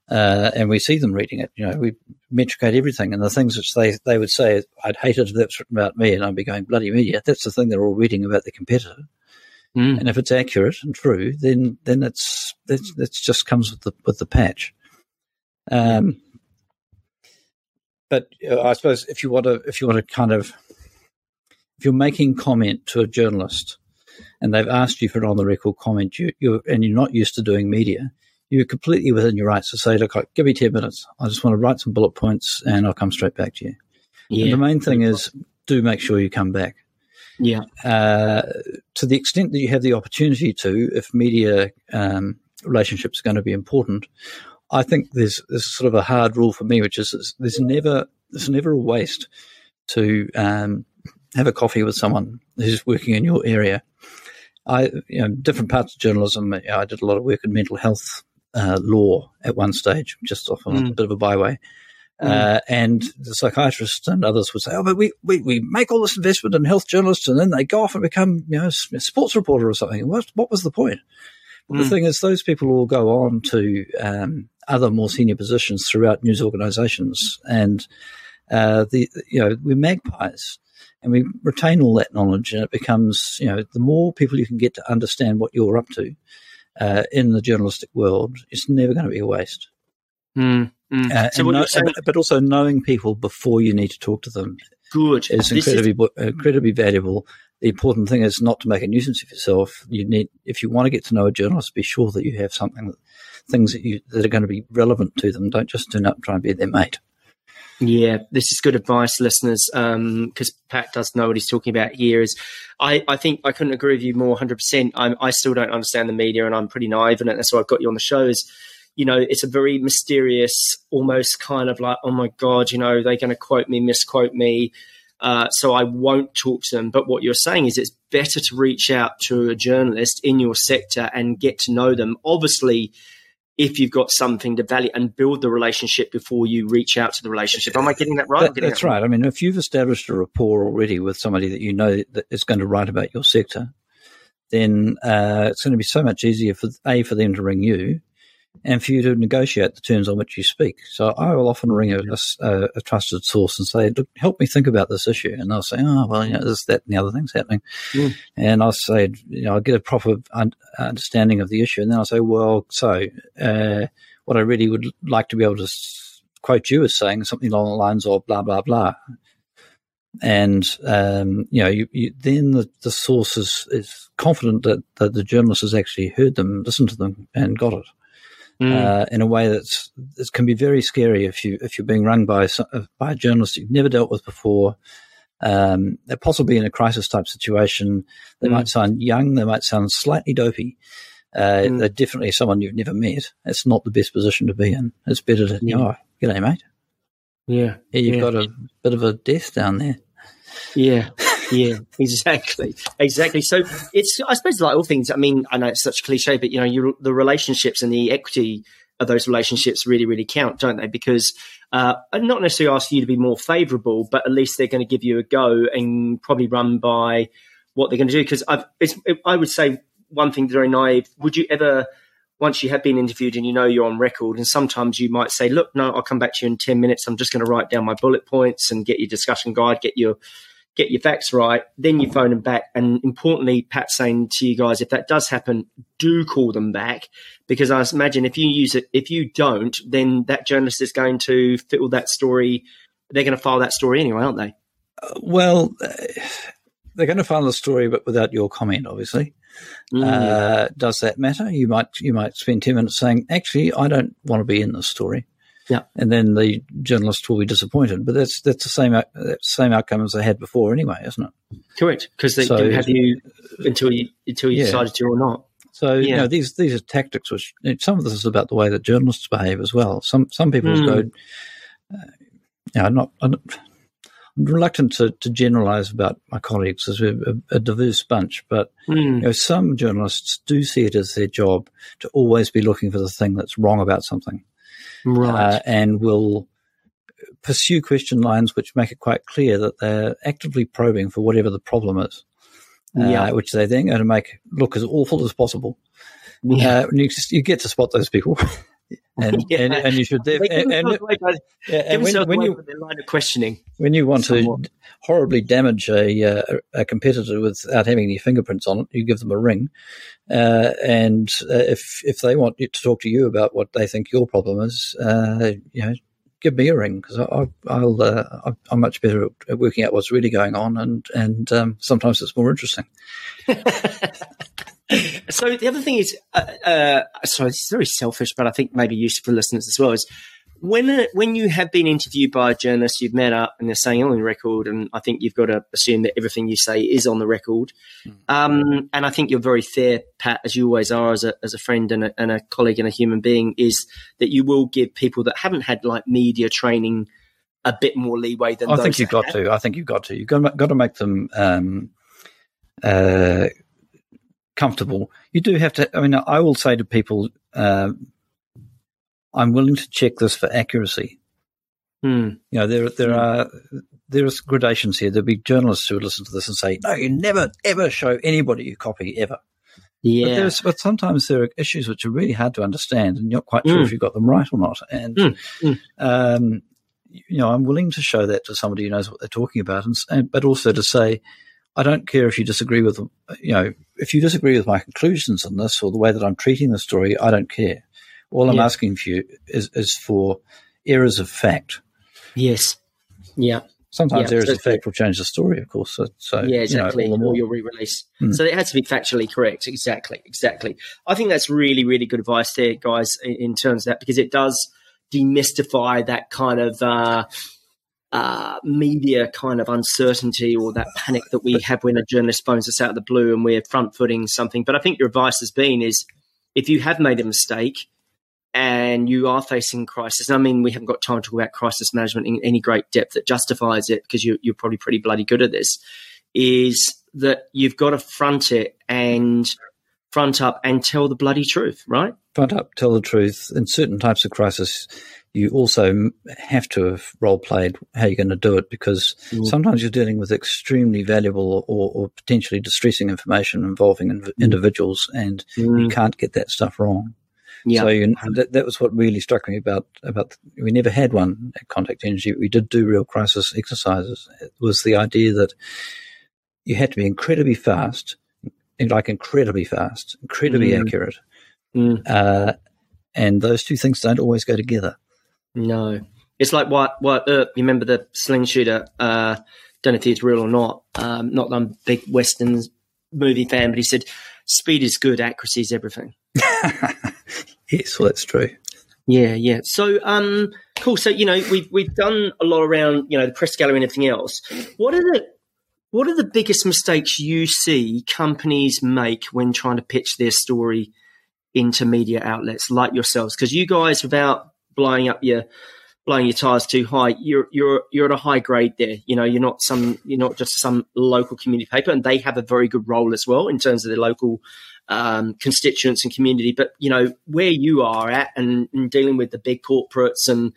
uh, and we see them reading it. You know, we metricate everything, and the things which they they would say, "I'd hate it if that's written about me," and I'd be going, "Bloody media!" That's the thing they're all reading about the competitor. Mm. And if it's accurate and true, then then it's that's that's just comes with the with the patch. Um, but uh, I suppose if you want to, if you want to kind of, if you're making comment to a journalist, and they've asked you for an on the record comment, you, you and you're not used to doing media, you're completely within your rights to say, "Look, give me ten minutes. I just want to write some bullet points, and I'll come straight back to you." Yeah. The main thing is, do make sure you come back. Yeah. Uh, to the extent that you have the opportunity to, if media um, relationships are going to be important, I think there's there's sort of a hard rule for me, which is there's never there's never a waste to um, have a coffee with someone who's working in your area. I, you know, different parts of journalism. You know, I did a lot of work in mental health uh, law at one stage, just off on mm. a bit of a byway. Mm. Uh, and the psychiatrists and others would say, "Oh, but we, we, we make all this investment in health journalists, and then they go off and become, you know, a sports reporter or something." What what was the point? Mm. The thing is, those people will go on to um, other more senior positions throughout news organisations, and uh, the you know we're magpies, and we retain all that knowledge, and it becomes you know the more people you can get to understand what you're up to uh, in the journalistic world, it's never going to be a waste. Mm. Mm. Uh, so know, saying- but also knowing people before you need to talk to them. Good. Is incredibly is- incredibly valuable. The important thing is not to make a nuisance of yourself. You need, if you want to get to know a journalist, be sure that you have something, that, things that you that are going to be relevant to them. Don't just turn up and try and be their mate. Yeah, this is good advice, listeners, because um, Pat does know what he's talking about here. Is I, I think I couldn't agree with you more 100%. I'm, I still don't understand the media and I'm pretty naive in it. That's why I've got you on the show. Is you know, it's a very mysterious, almost kind of like, oh my God, you know, they're going to quote me, misquote me. Uh, so I won't talk to them. But what you're saying is it's better to reach out to a journalist in your sector and get to know them. Obviously, if you've got something to value and build the relationship before you reach out to the relationship. Am I getting that right? That, that's that right. right. I mean, if you've established a rapport already with somebody that you know that is going to write about your sector, then uh, it's going to be so much easier for a for them to ring you and for you to negotiate the terms on which you speak. So I will often ring a, a, a trusted source and say, Look, help me think about this issue. And they'll say, oh, well, you know, this, that, and the other thing's happening. Mm. And I'll say, you know, I'll get a proper un- understanding of the issue. And then I'll say, well, so uh, what I really would like to be able to quote you as saying something along the lines of blah, blah, blah. And, um, you know, you, you, then the, the source is, is confident that, that the journalist has actually heard them, listened to them, and got it mm. uh, in a way that's that can be very scary if you if you're being run by by a journalist you've never dealt with before. Um, they're possibly in a crisis type situation, they mm. might sound young, they might sound slightly dopey. Uh, mm. They're definitely someone you've never met. It's not the best position to be in. It's better to, yeah. oh, g'day, mate. Yeah. yeah you've yeah. got a bit of a death down there. Yeah yeah, exactly, exactly. So it's, I suppose, like all things. I mean, I know it's such a cliche, but you know, you, the relationships and the equity of those relationships really, really count, don't they? Because uh, I'm not necessarily asking you to be more favourable, but at least they're going to give you a go and probably run by what they're going to do. Because I would say one thing very naive. Would you ever? once you have been interviewed and you know you're on record, and sometimes you might say, "Look, no, I'll come back to you in ten minutes. I'm just going to write down my bullet points and get your discussion guide, get your get your facts right, then you phone them back. And importantly, Pat saying to you guys, if that does happen, do call them back because I imagine if you use it, if you don't, then that journalist is going to fill that story. They're going to file that story anyway, aren't they? Uh, well, uh, they're going to file the story, but without your comment, obviously. Mm. Uh, does that matter? You might you might spend ten minutes saying, "Actually, I don't want to be in this story." Yeah. And then the journalist will be disappointed. But that's that's the same that same outcome as they had before anyway, isn't it? Correct. Because they so, didn't have you until you until you yeah. decided to or not. So yeah. you know these these are tactics which some of this is about the way that journalists behave as well. Some some people mm. go, uh, you know, not, I'm reluctant to, to generalize about my colleagues as we're a, a diverse bunch, but mm. you know, some journalists do see it as their job to always be looking for the thing that's wrong about something right. Uh, and will pursue question lines which make it quite clear that they're actively probing for whatever the problem is, uh, yeah. which they then going to make look as awful as possible. Yeah. Uh, you, just, you get to spot those people. and, yeah. and, and you should and, and, and, and when, when you line of questioning when you want somewhat. to horribly damage a, uh, a competitor without having any fingerprints on it, you give them a ring, uh, and uh, if if they want to talk to you about what they think your problem is, uh, you know, give me a ring because I'll uh, I'm much better at working out what's really going on, and and um, sometimes it's more interesting. so the other thing is, uh, uh, sorry, it's very selfish, but I think maybe useful for listeners as well. Is when when you have been interviewed by a journalist, you've met up and they're saying on the record, and I think you've got to assume that everything you say is on the record. Mm. Um, and I think you're very fair, Pat, as you always are, as a as a friend and a, and a colleague and a human being, is that you will give people that haven't had like media training a bit more leeway than I think you've got have. to. I think you've got to. You've got to, got to make them um, uh, comfortable. You do have to. I mean, I will say to people. Uh, I'm willing to check this for accuracy. Hmm. You know, there there are there are gradations here. There'll be journalists who would listen to this and say, "No, you never ever show anybody you copy ever." Yeah, but, but, sometimes there are issues which are really hard to understand, and you're not quite sure mm. if you've got them right or not. And mm. Mm. Um, you know, I'm willing to show that to somebody who knows what they're talking about, and but also to say, I don't care if you disagree with, you know, if you disagree with my conclusions on this or the way that I'm treating the story, I don't care. All I'm yeah. asking for you is, is for errors of fact. Yes. Yeah. Sometimes yeah, errors so of fact will change the story, of course. So, so yeah, exactly. You know, or your re-release. Mm. So it has to be factually correct. Exactly, exactly. I think that's really, really good advice there, guys, in, in terms of that because it does demystify that kind of uh, uh, media kind of uncertainty or that panic that we have when a journalist phones us out of the blue and we're front footing something. But I think your advice has been is if you have made a mistake, and you are facing crisis. I mean, we haven't got time to talk about crisis management in any great depth that justifies it because you, you're probably pretty bloody good at this. Is that you've got to front it and front up and tell the bloody truth, right? Front up, tell the truth. In certain types of crisis, you also have to have role played how you're going to do it because mm. sometimes you're dealing with extremely valuable or, or potentially distressing information involving inv- mm. individuals, and mm. you can't get that stuff wrong. Yeah. So you, that, that was what really struck me about about we never had one at Contact Energy. We did do real crisis exercises. It was the idea that you had to be incredibly fast, like incredibly fast, incredibly mm. accurate, mm. Uh, and those two things don't always go together. No, it's like what what uh, you remember the sling shooter. Uh, don't know if he's real or not. Um, not that I'm a big Western movie fan, but he said, "Speed is good, accuracy is everything." yes, well, that's true. Yeah, yeah. So, um, cool. So, you know, we've we've done a lot around, you know, the press gallery and everything else. What are the what are the biggest mistakes you see companies make when trying to pitch their story into media outlets like yourselves? Because you guys, without blowing up your blowing your tires too high, you're you're you're at a high grade there. You know, you're not some you're not just some local community paper, and they have a very good role as well in terms of their local um, constituents and community. But you know where you are at and, and, dealing with the big corporates and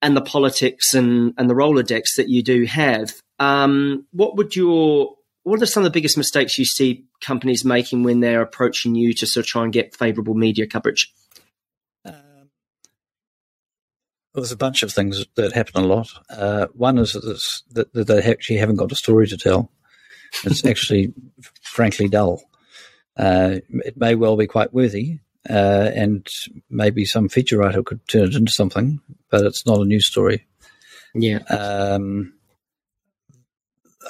and the politics and and the Rolodex that you do have. Um, what would your what are some of the biggest mistakes you see companies making when they're approaching you to sort of try and get favourable media coverage? Um, there's a bunch of things that happen a lot. Uh, one is that, that they actually haven't got a story to tell. It's actually, frankly, dull. Uh, it may well be quite worthy, uh, and maybe some feature writer could turn it into something, but it's not a news story. Yeah. Um,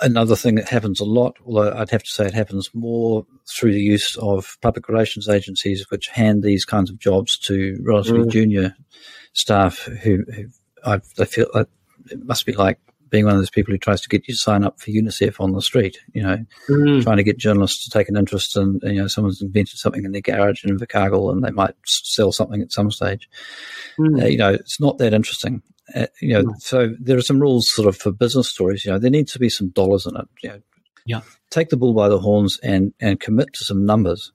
another thing that happens a lot, although I'd have to say it happens more through the use of public relations agencies, which hand these kinds of jobs to relatively mm. junior staff who, who I, they feel like it must be like being one of those people who tries to get you to sign up for UNICEF on the street, you know, mm. trying to get journalists to take an interest in, you know, someone's invented something in their garage in Invercargill and they might sell something at some stage. Mm. Uh, you know, it's not that interesting. Uh, you know, mm. so there are some rules sort of for business stories. You know, there needs to be some dollars in it. You know, yeah. take the bull by the horns and and commit to some numbers,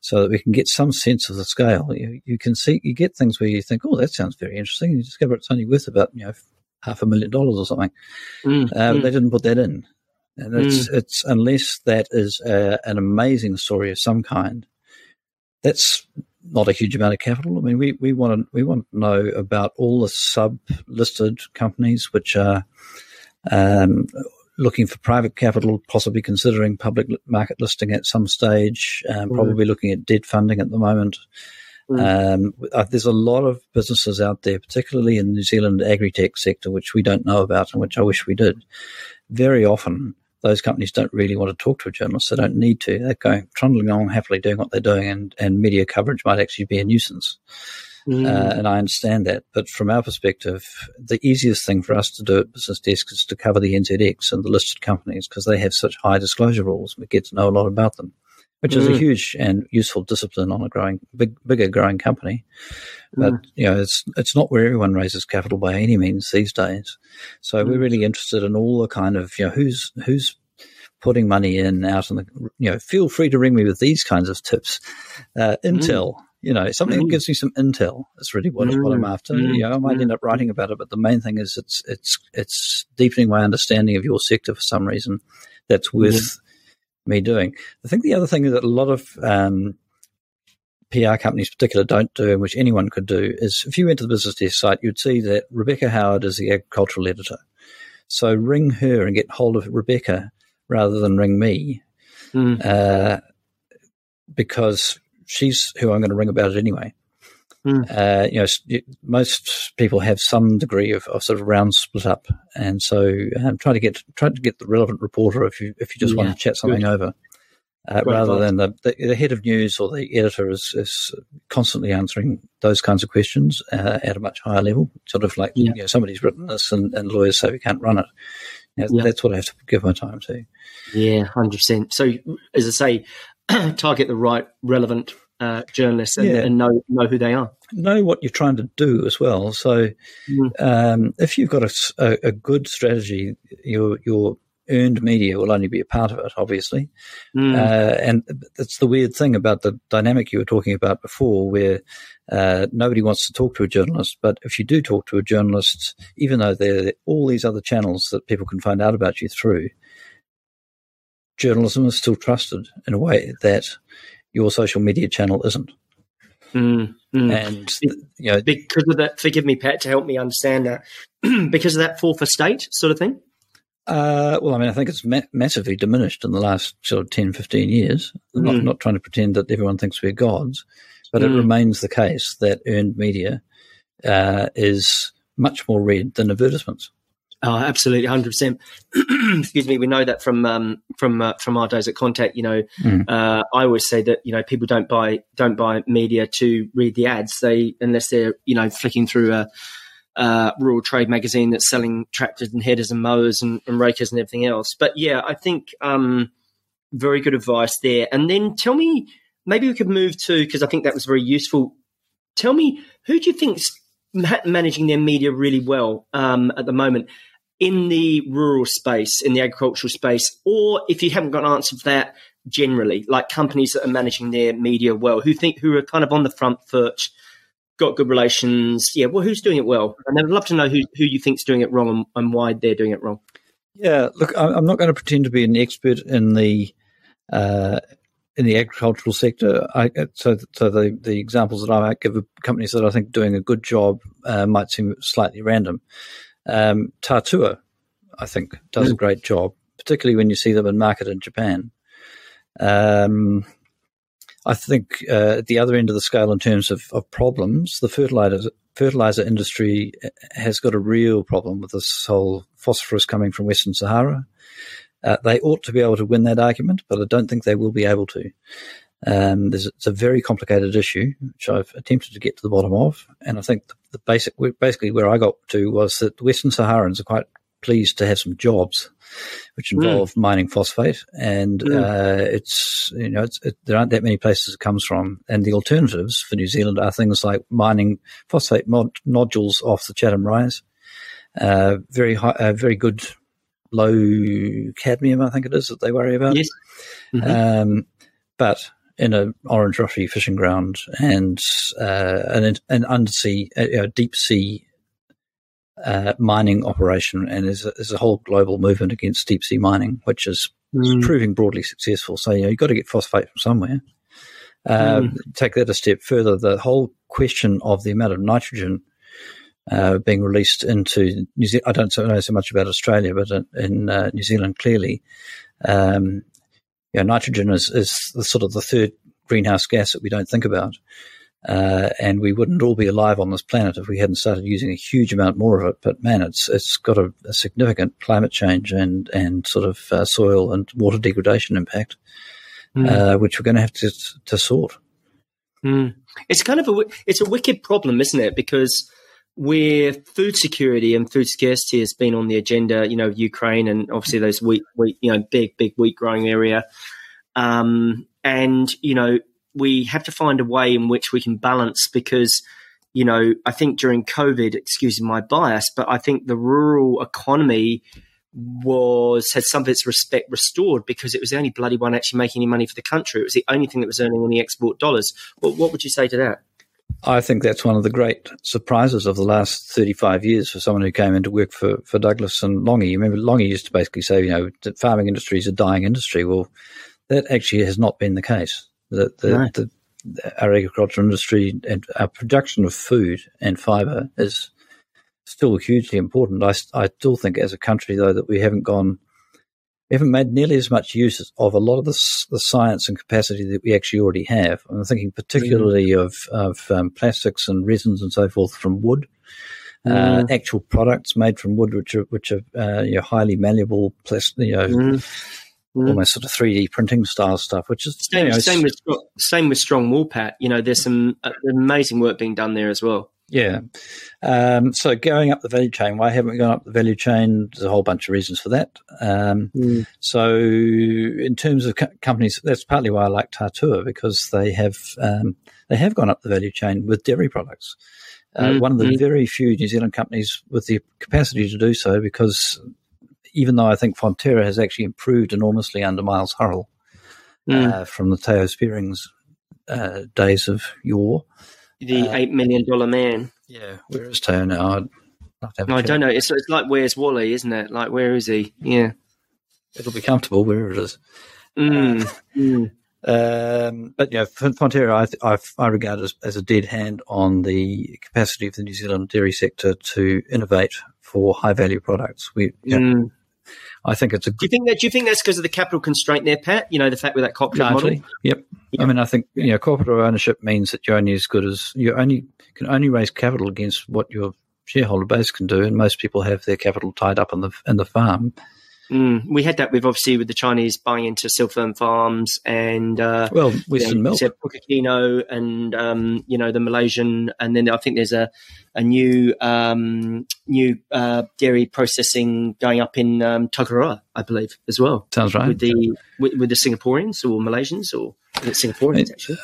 so that we can get some sense of the scale. You, you can see you get things where you think, oh, that sounds very interesting. You discover it's only worth about you know half a million dollars or something. Mm, um, mm. They didn't put that in, and it's mm. it's unless that is a, an amazing story of some kind. That's not a huge amount of capital. I mean, we, we want to we want to know about all the sub listed companies which are um, looking for private capital, possibly considering public market listing at some stage, um, mm. probably looking at debt funding at the moment. Mm. Um, uh, there's a lot of businesses out there, particularly in the New Zealand agri-tech sector, which we don't know about and which I wish we did. Very often, those companies don't really want to talk to a journalist. They don't need to. They're going trundling along happily doing what they're doing, and, and media coverage might actually be a nuisance. Mm. Uh, and I understand that. But from our perspective, the easiest thing for us to do at Business Desk is to cover the NZX and the listed companies because they have such high disclosure rules. We get to know a lot about them, which mm. is a mm. huge and useful discipline on a growing, big, bigger growing company. But, mm. you know, it's, it's not where everyone raises capital by any means these days. So we're mm. really interested in all the kind of, you know, who's, who's putting money in out in the, you know, feel free to ring me with these kinds of tips. Uh, Intel, mm. you know, something mm. that gives me some intel is really what, mm. what I'm after. Mm. You know, I might end up writing about it, but the main thing is it's, it's, it's deepening my understanding of your sector for some reason that's worth me doing. I think the other thing that a lot of, um, PR companies, particular, don't do, and which anyone could do, is if you went to the business desk site, you'd see that Rebecca Howard is the agricultural editor. So ring her and get hold of Rebecca rather than ring me, mm. uh, because she's who I'm going to ring about it anyway. Mm. Uh, you know, most people have some degree of, of, sort of round split up, and so um, try to get try to get the relevant reporter if you if you just yeah, want to chat something good. over, uh, rather than the, the, the, head of news or the editor is, is constantly answering those kinds of questions uh, at a much higher level. Sort of like yeah. you know, somebody's written this, and, and lawyers say we can't run it. Yeah, yeah. That's what I have to give my time to. Yeah, hundred percent. So, as I say, target the right, relevant uh, journalists and, yeah. and, know know who they are. Know what you're trying to do as well. So, mm. um, if you've got a, a, a, good strategy, your your earned media will only be a part of it, obviously. Mm. Uh, and that's the weird thing about the dynamic you were talking about before, where uh, nobody wants to talk to a journalist. But if you do talk to a journalist, even though there are all these other channels that people can find out about you through, journalism is still trusted in a way that your social media channel isn't. Mm, mm. And you know, because of that, forgive me, Pat, to help me understand that, because of that fourth estate sort of thing. Uh, well, I mean, I think it's ma- massively diminished in the last sort of 10, 15 years. Mm. Not, not trying to pretend that everyone thinks we're gods, but mm. it remains the case that earned media uh, is much more read than advertisements. Oh, absolutely, hundred percent. Excuse me. We know that from um, from uh, from our days at Contact. You know, mm. uh, I always say that you know people don't buy don't buy media to read the ads. They unless they're you know flicking through a uh, rural trade magazine that's selling tractors and headers and mowers and, and rakers and everything else. But yeah, I think um, very good advice there. And then tell me, maybe we could move to because I think that was very useful. Tell me, who do you think's managing their media really well um, at the moment in the rural space, in the agricultural space, or if you haven't got an answer for that, generally, like companies that are managing their media well, who think who are kind of on the front foot got good relations. Yeah, well, who's doing it well? And I'd love to know who who you think's doing it wrong and, and why they're doing it wrong. Yeah, look, I'm not going to pretend to be an expert in the uh, in the agricultural sector. I, so, so the the examples that I might give of companies that I think doing a good job uh, might seem slightly random. Um, Tatua, I think, does mm. a great job, particularly when you see them in market in Japan. Um, I think uh, at the other end of the scale, in terms of, of problems, the fertilizer fertilizer industry has got a real problem with this whole phosphorus coming from Western Sahara. Uh, they ought to be able to win that argument, but I don't think they will be able to. Um, it's a very complicated issue, which I've attempted to get to the bottom of, and I think the, the basic, basically where I got to was that the Western Saharans are quite pleased to have some jobs which hmm. involve mm. mining phosphate, and mm. uh, it's you know it's, it, there aren't that many places it comes from, and the alternatives for New Zealand are things like mining phosphate mod- nodules off the Chatham Rise, uh, very high, uh, very good low cadmium, I think it is that they worry about. Yes, mm-hmm. um, but in an orange roughy fishing ground and uh, an, an undersea, a deep sea uh, mining operation, and there's a, there's a, whole global movement against deep sea mining, which is, mm. proving broadly successful. So you know, you've got to get phosphate from somewhere. Uh, mm. Take that a step further. The whole question of the amount of nitrogen uh, being released into New Zealand. I don't know so much about Australia, but in, uh, New Zealand, clearly, um, you know, nitrogen is, is the sort of the third greenhouse gas that we don't think about. Uh, and we wouldn't all be alive on this planet if we hadn't started using a huge amount more of it. But man, it's it's got a, a significant climate change and and sort of uh, soil and water degradation impact, mm. uh, which we're going to have to to sort. Mm. It's kind of a it's a wicked problem, isn't it? Because where food security and food scarcity has been on the agenda, you know, Ukraine and obviously those wheat, wheat you know, big, big wheat growing area. Um, and, you know, we have to find a way in which we can balance because, you know, I think during COVID, excuse my bias, but I think the rural economy was had some of its respect restored because it was the only bloody one actually making any money for the country. It was the only thing that was earning any export dollars. What, what would you say to that? I think that's one of the great surprises of the last 35 years for someone who came into work for, for Douglas and Longy. You remember, Longy used to basically say, you know, the farming industry is a dying industry. Well, that actually has not been the case. The, the, no. the, our agricultural industry and our production of food and fibre is still hugely important. I, I still think, as a country, though, that we haven't gone, we haven't made nearly as much use of a lot of the, the science and capacity that we actually already have. I'm thinking particularly mm. of, of um, plastics and resins and so forth from wood. Uh, mm. actual products made from wood, which are which are uh, you know, highly malleable, plastic, you know, mm. Mm. almost sort of 3D printing style stuff, which is same, you know, same with same with strong wool, Pat. You know, there's some uh, amazing work being done there as well. Yeah. Um, so going up the value chain, why haven't we gone up the value chain? There's a whole bunch of reasons for that. Um, mm. So in terms of co- companies, that's partly why I like Tatua because they have um, they have gone up the value chain with dairy products. Uh, mm. One of the mm. very few New Zealand companies with the capacity to do so, because even though I think Fonterra has actually improved enormously under Miles Hurrell mm. uh, from the Theo Spierings uh, days of yore the uh, eight million dollar man. Yeah, where is Theo now? No, I don't know. It's it's like where's Wally, isn't it? Like where is he? Yeah, it'll be comfortable wherever it is. Mm. Uh, mm. Um, but yeah, Fonterra, I, I, I regard as, as a dead hand on the capacity of the New Zealand dairy sector to innovate for high value products. We, know, mm. I think it's a. Good, do you think that? Do you think that's because of the capital constraint there, Pat? You know, the fact with that cooperative model. Yep. I mean, I think you know, cooperative ownership means that you're only as good as you only can only raise capital against what your shareholder base can do, and most people have their capital tied up in the in the farm. Mm, we had that with obviously with the Chinese buying into Silkworm Farms and uh, well Westland Milk, Pukekohe, and um, you know the Malaysian, and then I think there's a a new um, new uh, dairy processing going up in um, I believe, as well. Sounds right. With the with, with the Singaporeans or Malaysians or Singaporeans actually.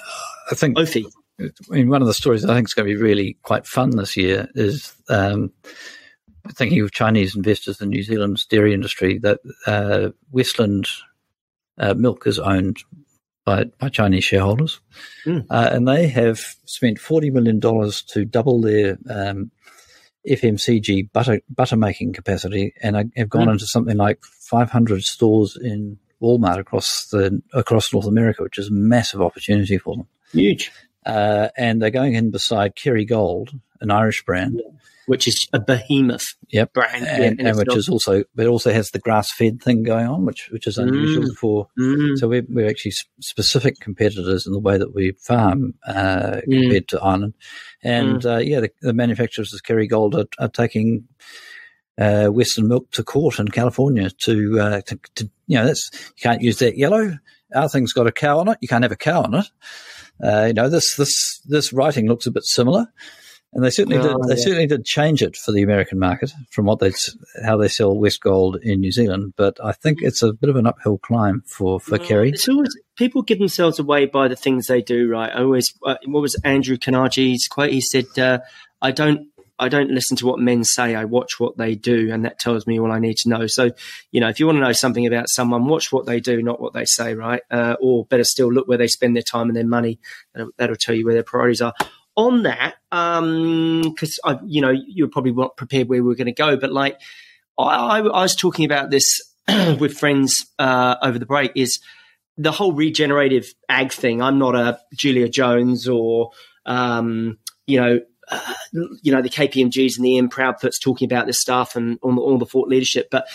I think Ofi. I mean, one of the stories I think is going to be really quite fun this year is um, thinking of Chinese investors in New Zealand's dairy industry, that uh, Westland uh, Milk is owned by, by Chinese shareholders, mm. uh, and they have spent forty million dollars to double their um, FMCG butter butter making capacity, and have gone mm. into something like five hundred stores in Walmart across the across North America, which is a massive opportunity for them. Huge. Uh, and they're going in beside Kerrygold, an Irish brand, yeah which is a behemoth yep. brand, and, and which is also, but also has the grass fed thing going on, which which is unusual mm. for. Mm. So we're, we're actually specific competitors in the way that we farm uh, mm. compared to Ireland, and mm. uh, yeah, the, the, manufacturers of Kerrygold are, are taking. Uh, Westland milk to court in California to, uh, to, to, you know, that's, you can't use that yellow. Our thing's got a cow on it. You can't have a cow on it. Uh, you know, this, this, this writing looks a bit similar and they certainly oh, did. They yeah. certainly did change it for the American market from what they how they sell West Gold in New Zealand. But I think it's a bit of an uphill climb for for no, Kerry. It's always people give themselves away by the things they do. Right? I always uh, what was Andrew Carnegie's quote? He said, uh, "I don't." I don't listen to what men say. I watch what they do, and that tells me all I need to know. So, you know, if you want to know something about someone, watch what they do, not what they say, right? Uh, or better still, look where they spend their time and their money. That'll, that'll tell you where their priorities are on that, because um, you know you were probably not prepared where we were going to go, but like I, I, I was talking about this with friends uh, over the break is the whole regenerative ag thing. I'm not a Julia Jones or um, you know. Uh, you know the KPMGs and the M Proudfoots talking about this stuff and all the, all the thought leadership, but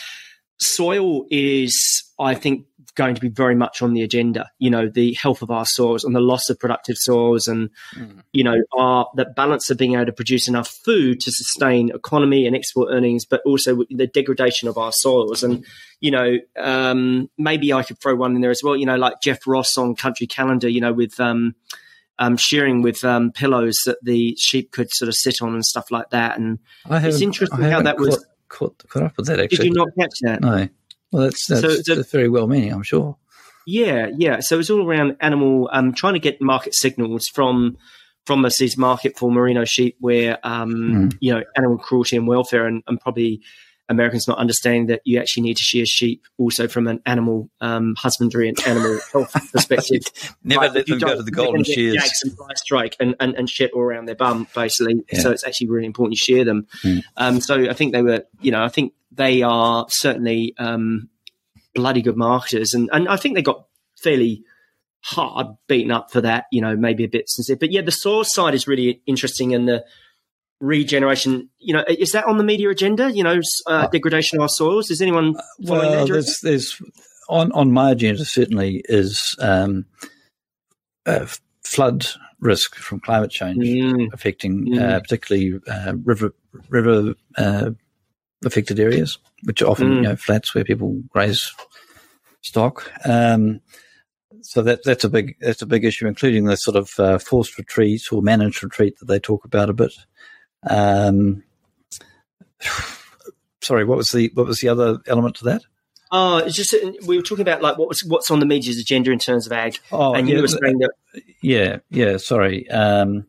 soil is, I think, going to be very much on the agenda. You know, the health of our soils and the loss of productive soils, and mm. you know, our that balance of being able to produce enough food to sustain economy and export earnings, but also the degradation of our soils. And you know, um, maybe I could throw one in there as well. You know, like Jeff Ross on Country Calendar. You know, with um, um, sharing with um, pillows that the sheep could sort of sit on and stuff like that. And it's interesting how that was. Caught, caught up with that actually. Did you not catch that? No. Well, that's that's, so, so, that's very well meaning, I'm sure. Yeah, yeah. So it's all around animal, um, trying to get market signals from from this market for merino sheep, where um, mm. you know animal cruelty and welfare, and, and probably Americans not understanding that you actually need to shear sheep also from an animal um, husbandry and animal health perspective. Never let them go to the golden shears. Jags And fly strike and, and, and shit all around their bum, basically. Yeah. So it's actually really important you shear them. Mm. Um, so I think they were, you know, I think they are certainly um, bloody good marketers. And, and I think they got fairly hard beaten up for that, you know, maybe a bit sincere. But yeah, the source side is really interesting and the regeneration. You know, is that on the media agenda? You know, uh, uh degradation of our soils. Is anyone? well, there's, there's on on my agenda certainly is um, uh, flood risk from climate change mm. affecting mm. Uh, particularly uh, river river uh, affected areas, which are often mm. you know flats where people graze stock. Um, so that that's a big that's a big issue, including the sort of uh, forced retreat or managed retreat that they talk about a bit. Um, sorry, what was the what was the other element to that? Oh, it's just we were talking about like what was what's on the media's agenda in terms of ag. Oh, and you yeah, were saying that. Yeah, yeah. Sorry. Um,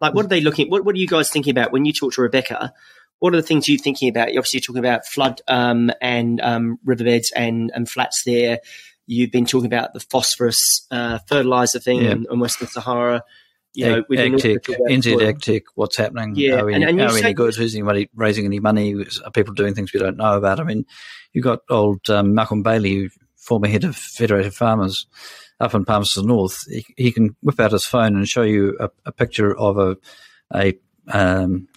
like, what are they looking? What What are you guys thinking about when you talk to Rebecca? What are the things you're thinking about? You're obviously talking about flood um, and um, riverbeds and, and flats there. You've been talking about the phosphorus uh, fertilizer thing yeah. in, in Western Sahara you know, AgTech, NZ AgTech, what's happening? Yeah, are we, and, and are any good? Who's anybody raising any money? Are people doing things we don't know about? I mean, you've got old um, Malcolm Bailey, former head of Federated Farmers up in Palmerston North. He, he, can whip out his phone and show you a, a picture of a a, um,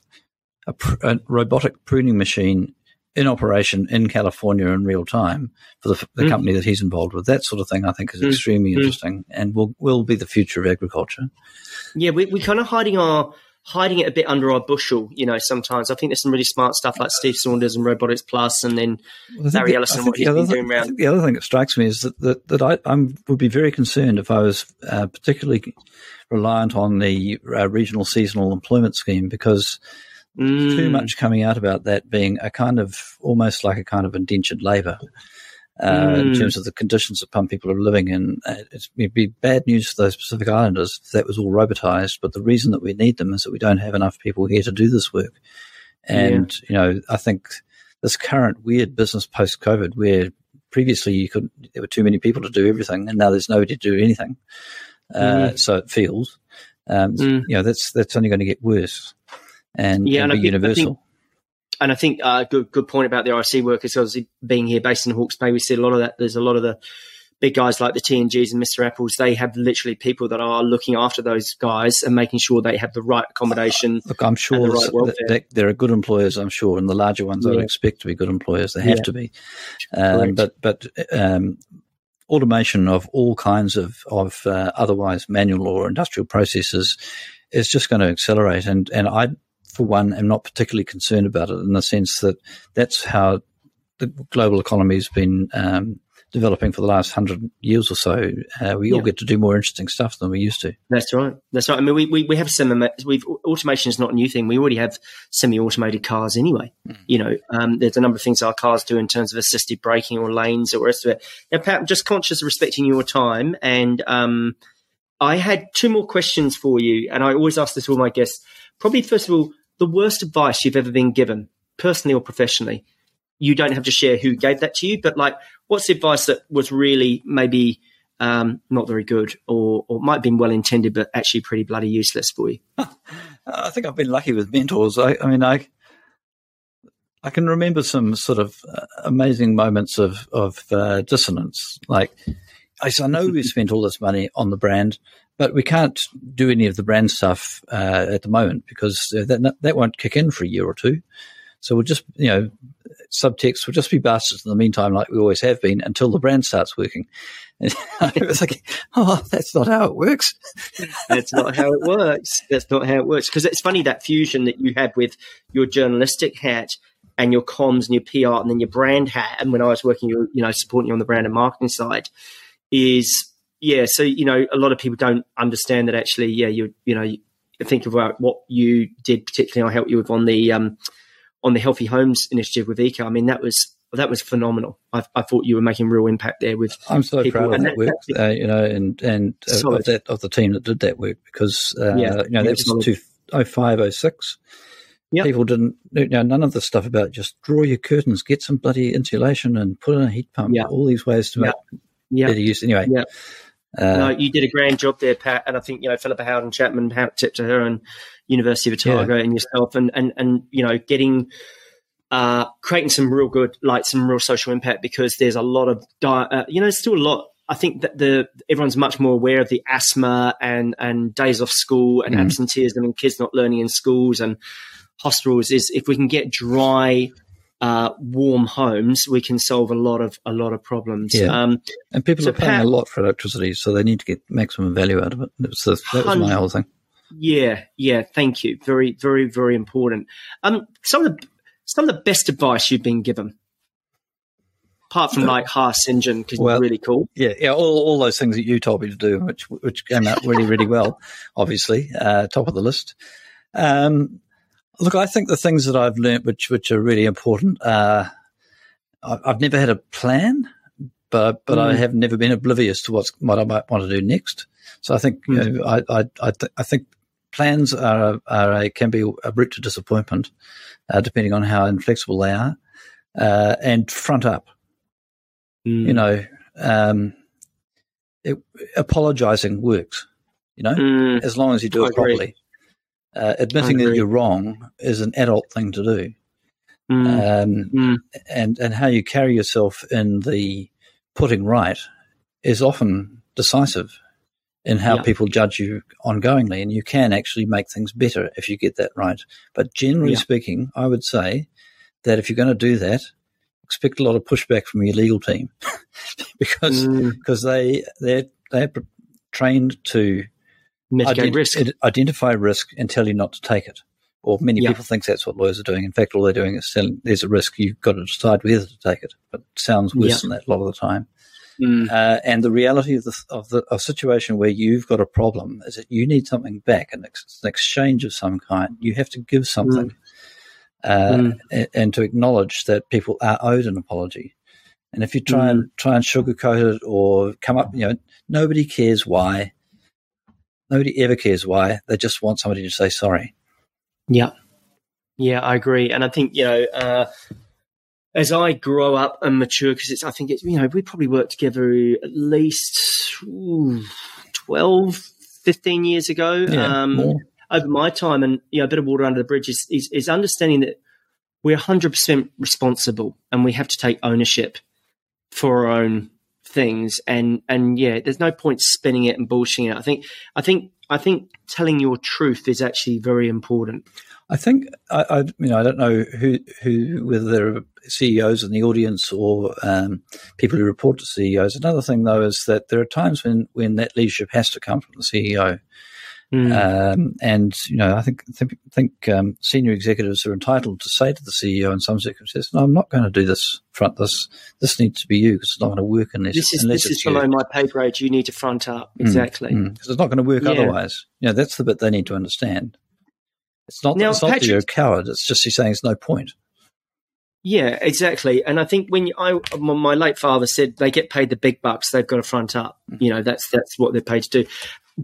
a, pr- a robotic pruning machine in operation in California in real time for the, the mm. company that he's involved with. That sort of thing, I think, is mm. extremely mm. interesting and will will be the future of agriculture. Yeah, we we kind of hiding our hiding it a bit under our bushel, you know. Sometimes I think there's some really smart stuff like Steve Saunders and Robotics Plus, and then well, Larry the, Ellison. What he's been doing around. The other thing that strikes me is that that, that I I'm, would be very concerned if I was uh, particularly reliant on the uh, regional seasonal employment scheme because Mm. Too much coming out about that being a kind of almost like a kind of indentured labour. Uh, mm. in terms of the conditions that some people are living in. Uh, it'd be bad news for those Pacific Islanders if that was all robotised. But the reason that we need them is that we don't have enough people here to do this work. And, yeah. you know, I think this current weird business post COVID where previously you could, there were too many people to do everything and now there's nobody to do anything. Uh, mm. So it feels, um, mm. you know, that's, that's only going to get worse and, yeah, and, and be think, universal. I think, and I think uh, good good point about the RC workers. Obviously, being here based in Hawke's Bay, we see a lot of that. There's a lot of the big guys like the T&Gs and Mr. Apples. They have literally people that are looking after those guys and making sure they have the right accommodation. Look, I'm sure right that there are good employers. I'm sure, and the larger ones yeah. I would expect to be good employers. They have yeah. to be. Um, but but um, automation of all kinds of of uh, otherwise manual or industrial processes is just going to accelerate. And and I for one, am not particularly concerned about it in the sense that that's how the global economy has been um, developing for the last hundred years or so. Uh, we all get to do more interesting stuff than we used to. That's right. That's right. I mean, we, we, we have semi. We've automation is not a new thing. We already have semi-automated cars anyway. Mm. You know, um, there's a number of things our cars do in terms of assisted braking or lanes or rest of it. Now, Pat, I'm just conscious of respecting your time, and um, I had two more questions for you, and I always ask this to all my guests. Probably first of all, the worst advice you've ever been given, personally or professionally. You don't have to share who gave that to you, but like, what's the advice that was really maybe um, not very good, or or might have been well intended, but actually pretty bloody useless for you? I think I've been lucky with mentors. I, I mean, I I can remember some sort of uh, amazing moments of of uh, dissonance. Like, I, I know we spent all this money on the brand, but we can't do any of the brand stuff uh, at the moment because uh, that that won't kick in for a year or two. So we'll just, you know, subtext will just be bastards in the meantime, like we always have been, until the brand starts working. And was like, oh, that's not how it works. that's not how it works. That's not how it works. Because it's funny that fusion that you have with your journalistic hat and your comms and your PR and then your brand hat. And when I was working, you know, supporting you on the brand and marketing side, is yeah, so you know, a lot of people don't understand that actually, yeah, you you know, you think about what you did, particularly I helped you with on the um, on the Healthy Homes initiative with Eco. I mean, that was that was phenomenal. I, I thought you were making real impact there with. I'm so people. proud of that work, uh, you know, and and uh, of that of the team that did that work because uh, Yeah, you know that was two oh five oh six. Yep. People didn't, you know, none of the stuff about just draw your curtains, get some bloody insulation, and put in a heat pump. Yeah. All these ways to Yeah. make Yeah, better use. Anyway, Yeah. Uh, no, you did a grand job there, Pat. And I think you know Philippa Howden Chapman, tip to her, and University of Otago, and yourself, and and and you know getting. Uh, creating some real good, like some real social impact, because there's a lot of, di- uh, you know, there's still a lot. I think that the everyone's much more aware of the asthma and and days off school and Mhm. absenteeism and kids not learning in schools and hospitals. Is if we can get dry, uh, warm homes, we can solve a lot of a lot of problems. Yeah. Um, and people So are paying Pat- a lot for electricity, so they need to get maximum value out of it. That was, the, that was my whole thing. Yeah, yeah. Thank you. Very, very, very important. Um, some of the some of the best advice you've been given, apart from like Ha Sinjin, because Well- really cool. Yeah, yeah, all, all those things that you told me to do, which which came out really, really well. Obviously, uh, top of the list. Um, look, I think the things that I've learnt, which which are really important, uh, I- I've never had a plan, but but I Mm. have never been oblivious to what's what I might want to do next. So I think you Mm. know, I I I, th- I think plans are are a, can be a route to disappointment, uh, depending on how inflexible they are, uh, and front up Mm. you know, um, it, apologizing works, you know, Mm, as long as you do I it agree. properly. Uh, admitting that you're wrong is an adult thing to do. mm, Um, mm. and, and how you carry yourself in the putting right is often decisive in how Yeah. people judge you ongoingly. And you can actually make things better if you get that right. But generally Yeah. speaking, I would say that if you're going to do that, expect a lot of pushback from your legal team because Mm. because they they're they're trained to Mitigate ident- risk. identify risk and tell you not to take it. Or many Yeah. people think that's what lawyers are doing. In fact, all they're doing is telling there's a risk. You've got to decide whether to take it. But it sounds worse Yeah. than that a lot of the time. Mm, Uh, and the reality of the of the of situation where you've got a problem is that you need something back, an, ex- an exchange of some kind. You have to give something, uh, Mm. and, and to acknowledge that people are owed an apology. And if you try and try and sugarcoat it or come up, you know, nobody cares why. Nobody ever cares why. They just want somebody to say sorry. Yeah. Yeah, I agree. And I think, you know, uh, as I grow up and mature, because it's, I think it's, you know, we probably worked together at least ooh, 12, 15 years ago. um, more. over my time and, you know, a bit of water under the bridge is, is, is understanding that we're 100% responsible and we have to take ownership for our own things. And, and yeah, there's no point spinning it and bullshitting it. I think, I think, I think telling your truth is actually very important. I think I, I, you know, I don't know who, who, whether there are CEOs in the audience or um, people who report to CEOs. Another thing, though, is that there are times when, when that leadership has to come from the CEO. Mm. Um, and you know, I think think, think um, senior executives are entitled to say to the CEO in some circumstances, "No, I'm not going to do this. Front this. This needs to be you because it's not going to work unless this is unless this it's is you." below my pay grade. You need to front up exactly. because it's not going to work Yeah. otherwise. You know, that's the bit they need to understand. It's not. Now, it's not that Patrick- you're a coward. It's just you're saying it's no point. Yeah, exactly. And I think when you, I, my my late father said they get paid the big bucks, they've got to front up. You know, that's that's what they're paid to do.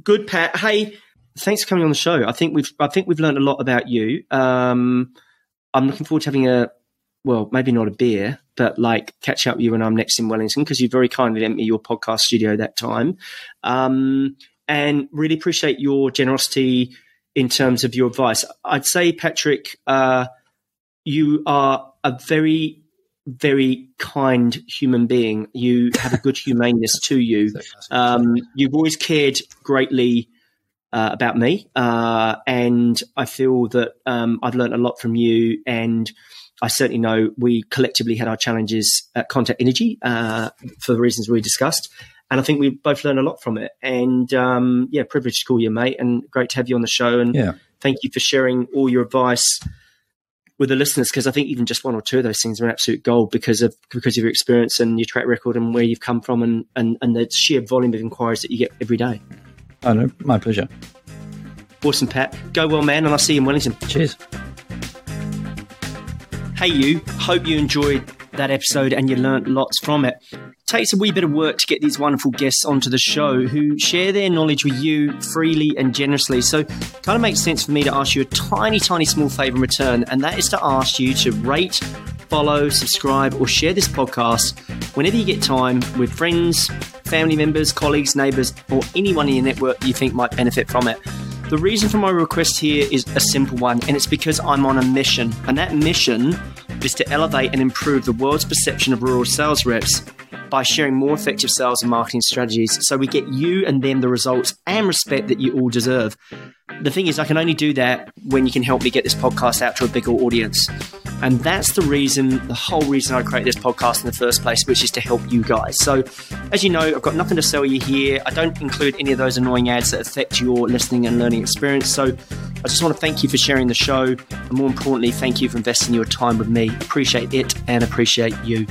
Good, Pat. Hey, thanks for coming on the show. I think we've I think we've learned a lot about you. Um, I'm looking forward to having a well, maybe not a beer, but like catch up with you when I'm next in Wellington because you very kindly lent me your podcast studio that time. Um, and really appreciate your generosity in terms of your advice. I'd say, Patrick, uh, you are a very, very kind human being. You have a good humaneness to you. Um, you've always cared greatly uh, about me, uh, and I feel that um, I've learned a lot from you. And I certainly know we collectively had our challenges at Contact Energy uh, for the reasons we discussed. And I think we both learned a lot from it. And um, yeah, privileged to call you, mate, and great to have you on the show. And Yeah. thank you for sharing all your advice with the listeners because I think even just one or two of those things are an absolute gold because of because of your experience and your track record and where you've come from and, and, and the sheer volume of inquiries that you get every day. Oh, no, my pleasure. Awesome, Pat. Go well, man, and I'll see you in Wellington. Cheers. Hey, you. Hope you enjoyed that episode and you learnt lots from it. it. Takes a wee bit of work to get these wonderful guests onto the show who share their knowledge with you freely and generously. So, kind of makes sense for me to ask you a tiny, tiny small favor in return, and that is to ask you to rate, follow, subscribe, or share this podcast whenever you get time with friends, family members, colleagues, neighbors, or anyone in your network you think might benefit from it. The reason for my request here is a simple one, and it's because I'm on a mission. And that mission is to elevate and improve the world's perception of rural sales reps by sharing more effective sales and marketing strategies so we get you and them the results and respect that you all deserve. The thing is, I can only do that when you can help me get this podcast out to a bigger audience. And that's the reason, the whole reason I created this podcast in the first place, which is to help you guys. So, as you know, I've got nothing to sell you here. I don't include any of those annoying ads that affect your listening and learning experience. So, I just want to thank you for sharing the show. And more importantly, thank you for investing your time with me. Appreciate it and appreciate you.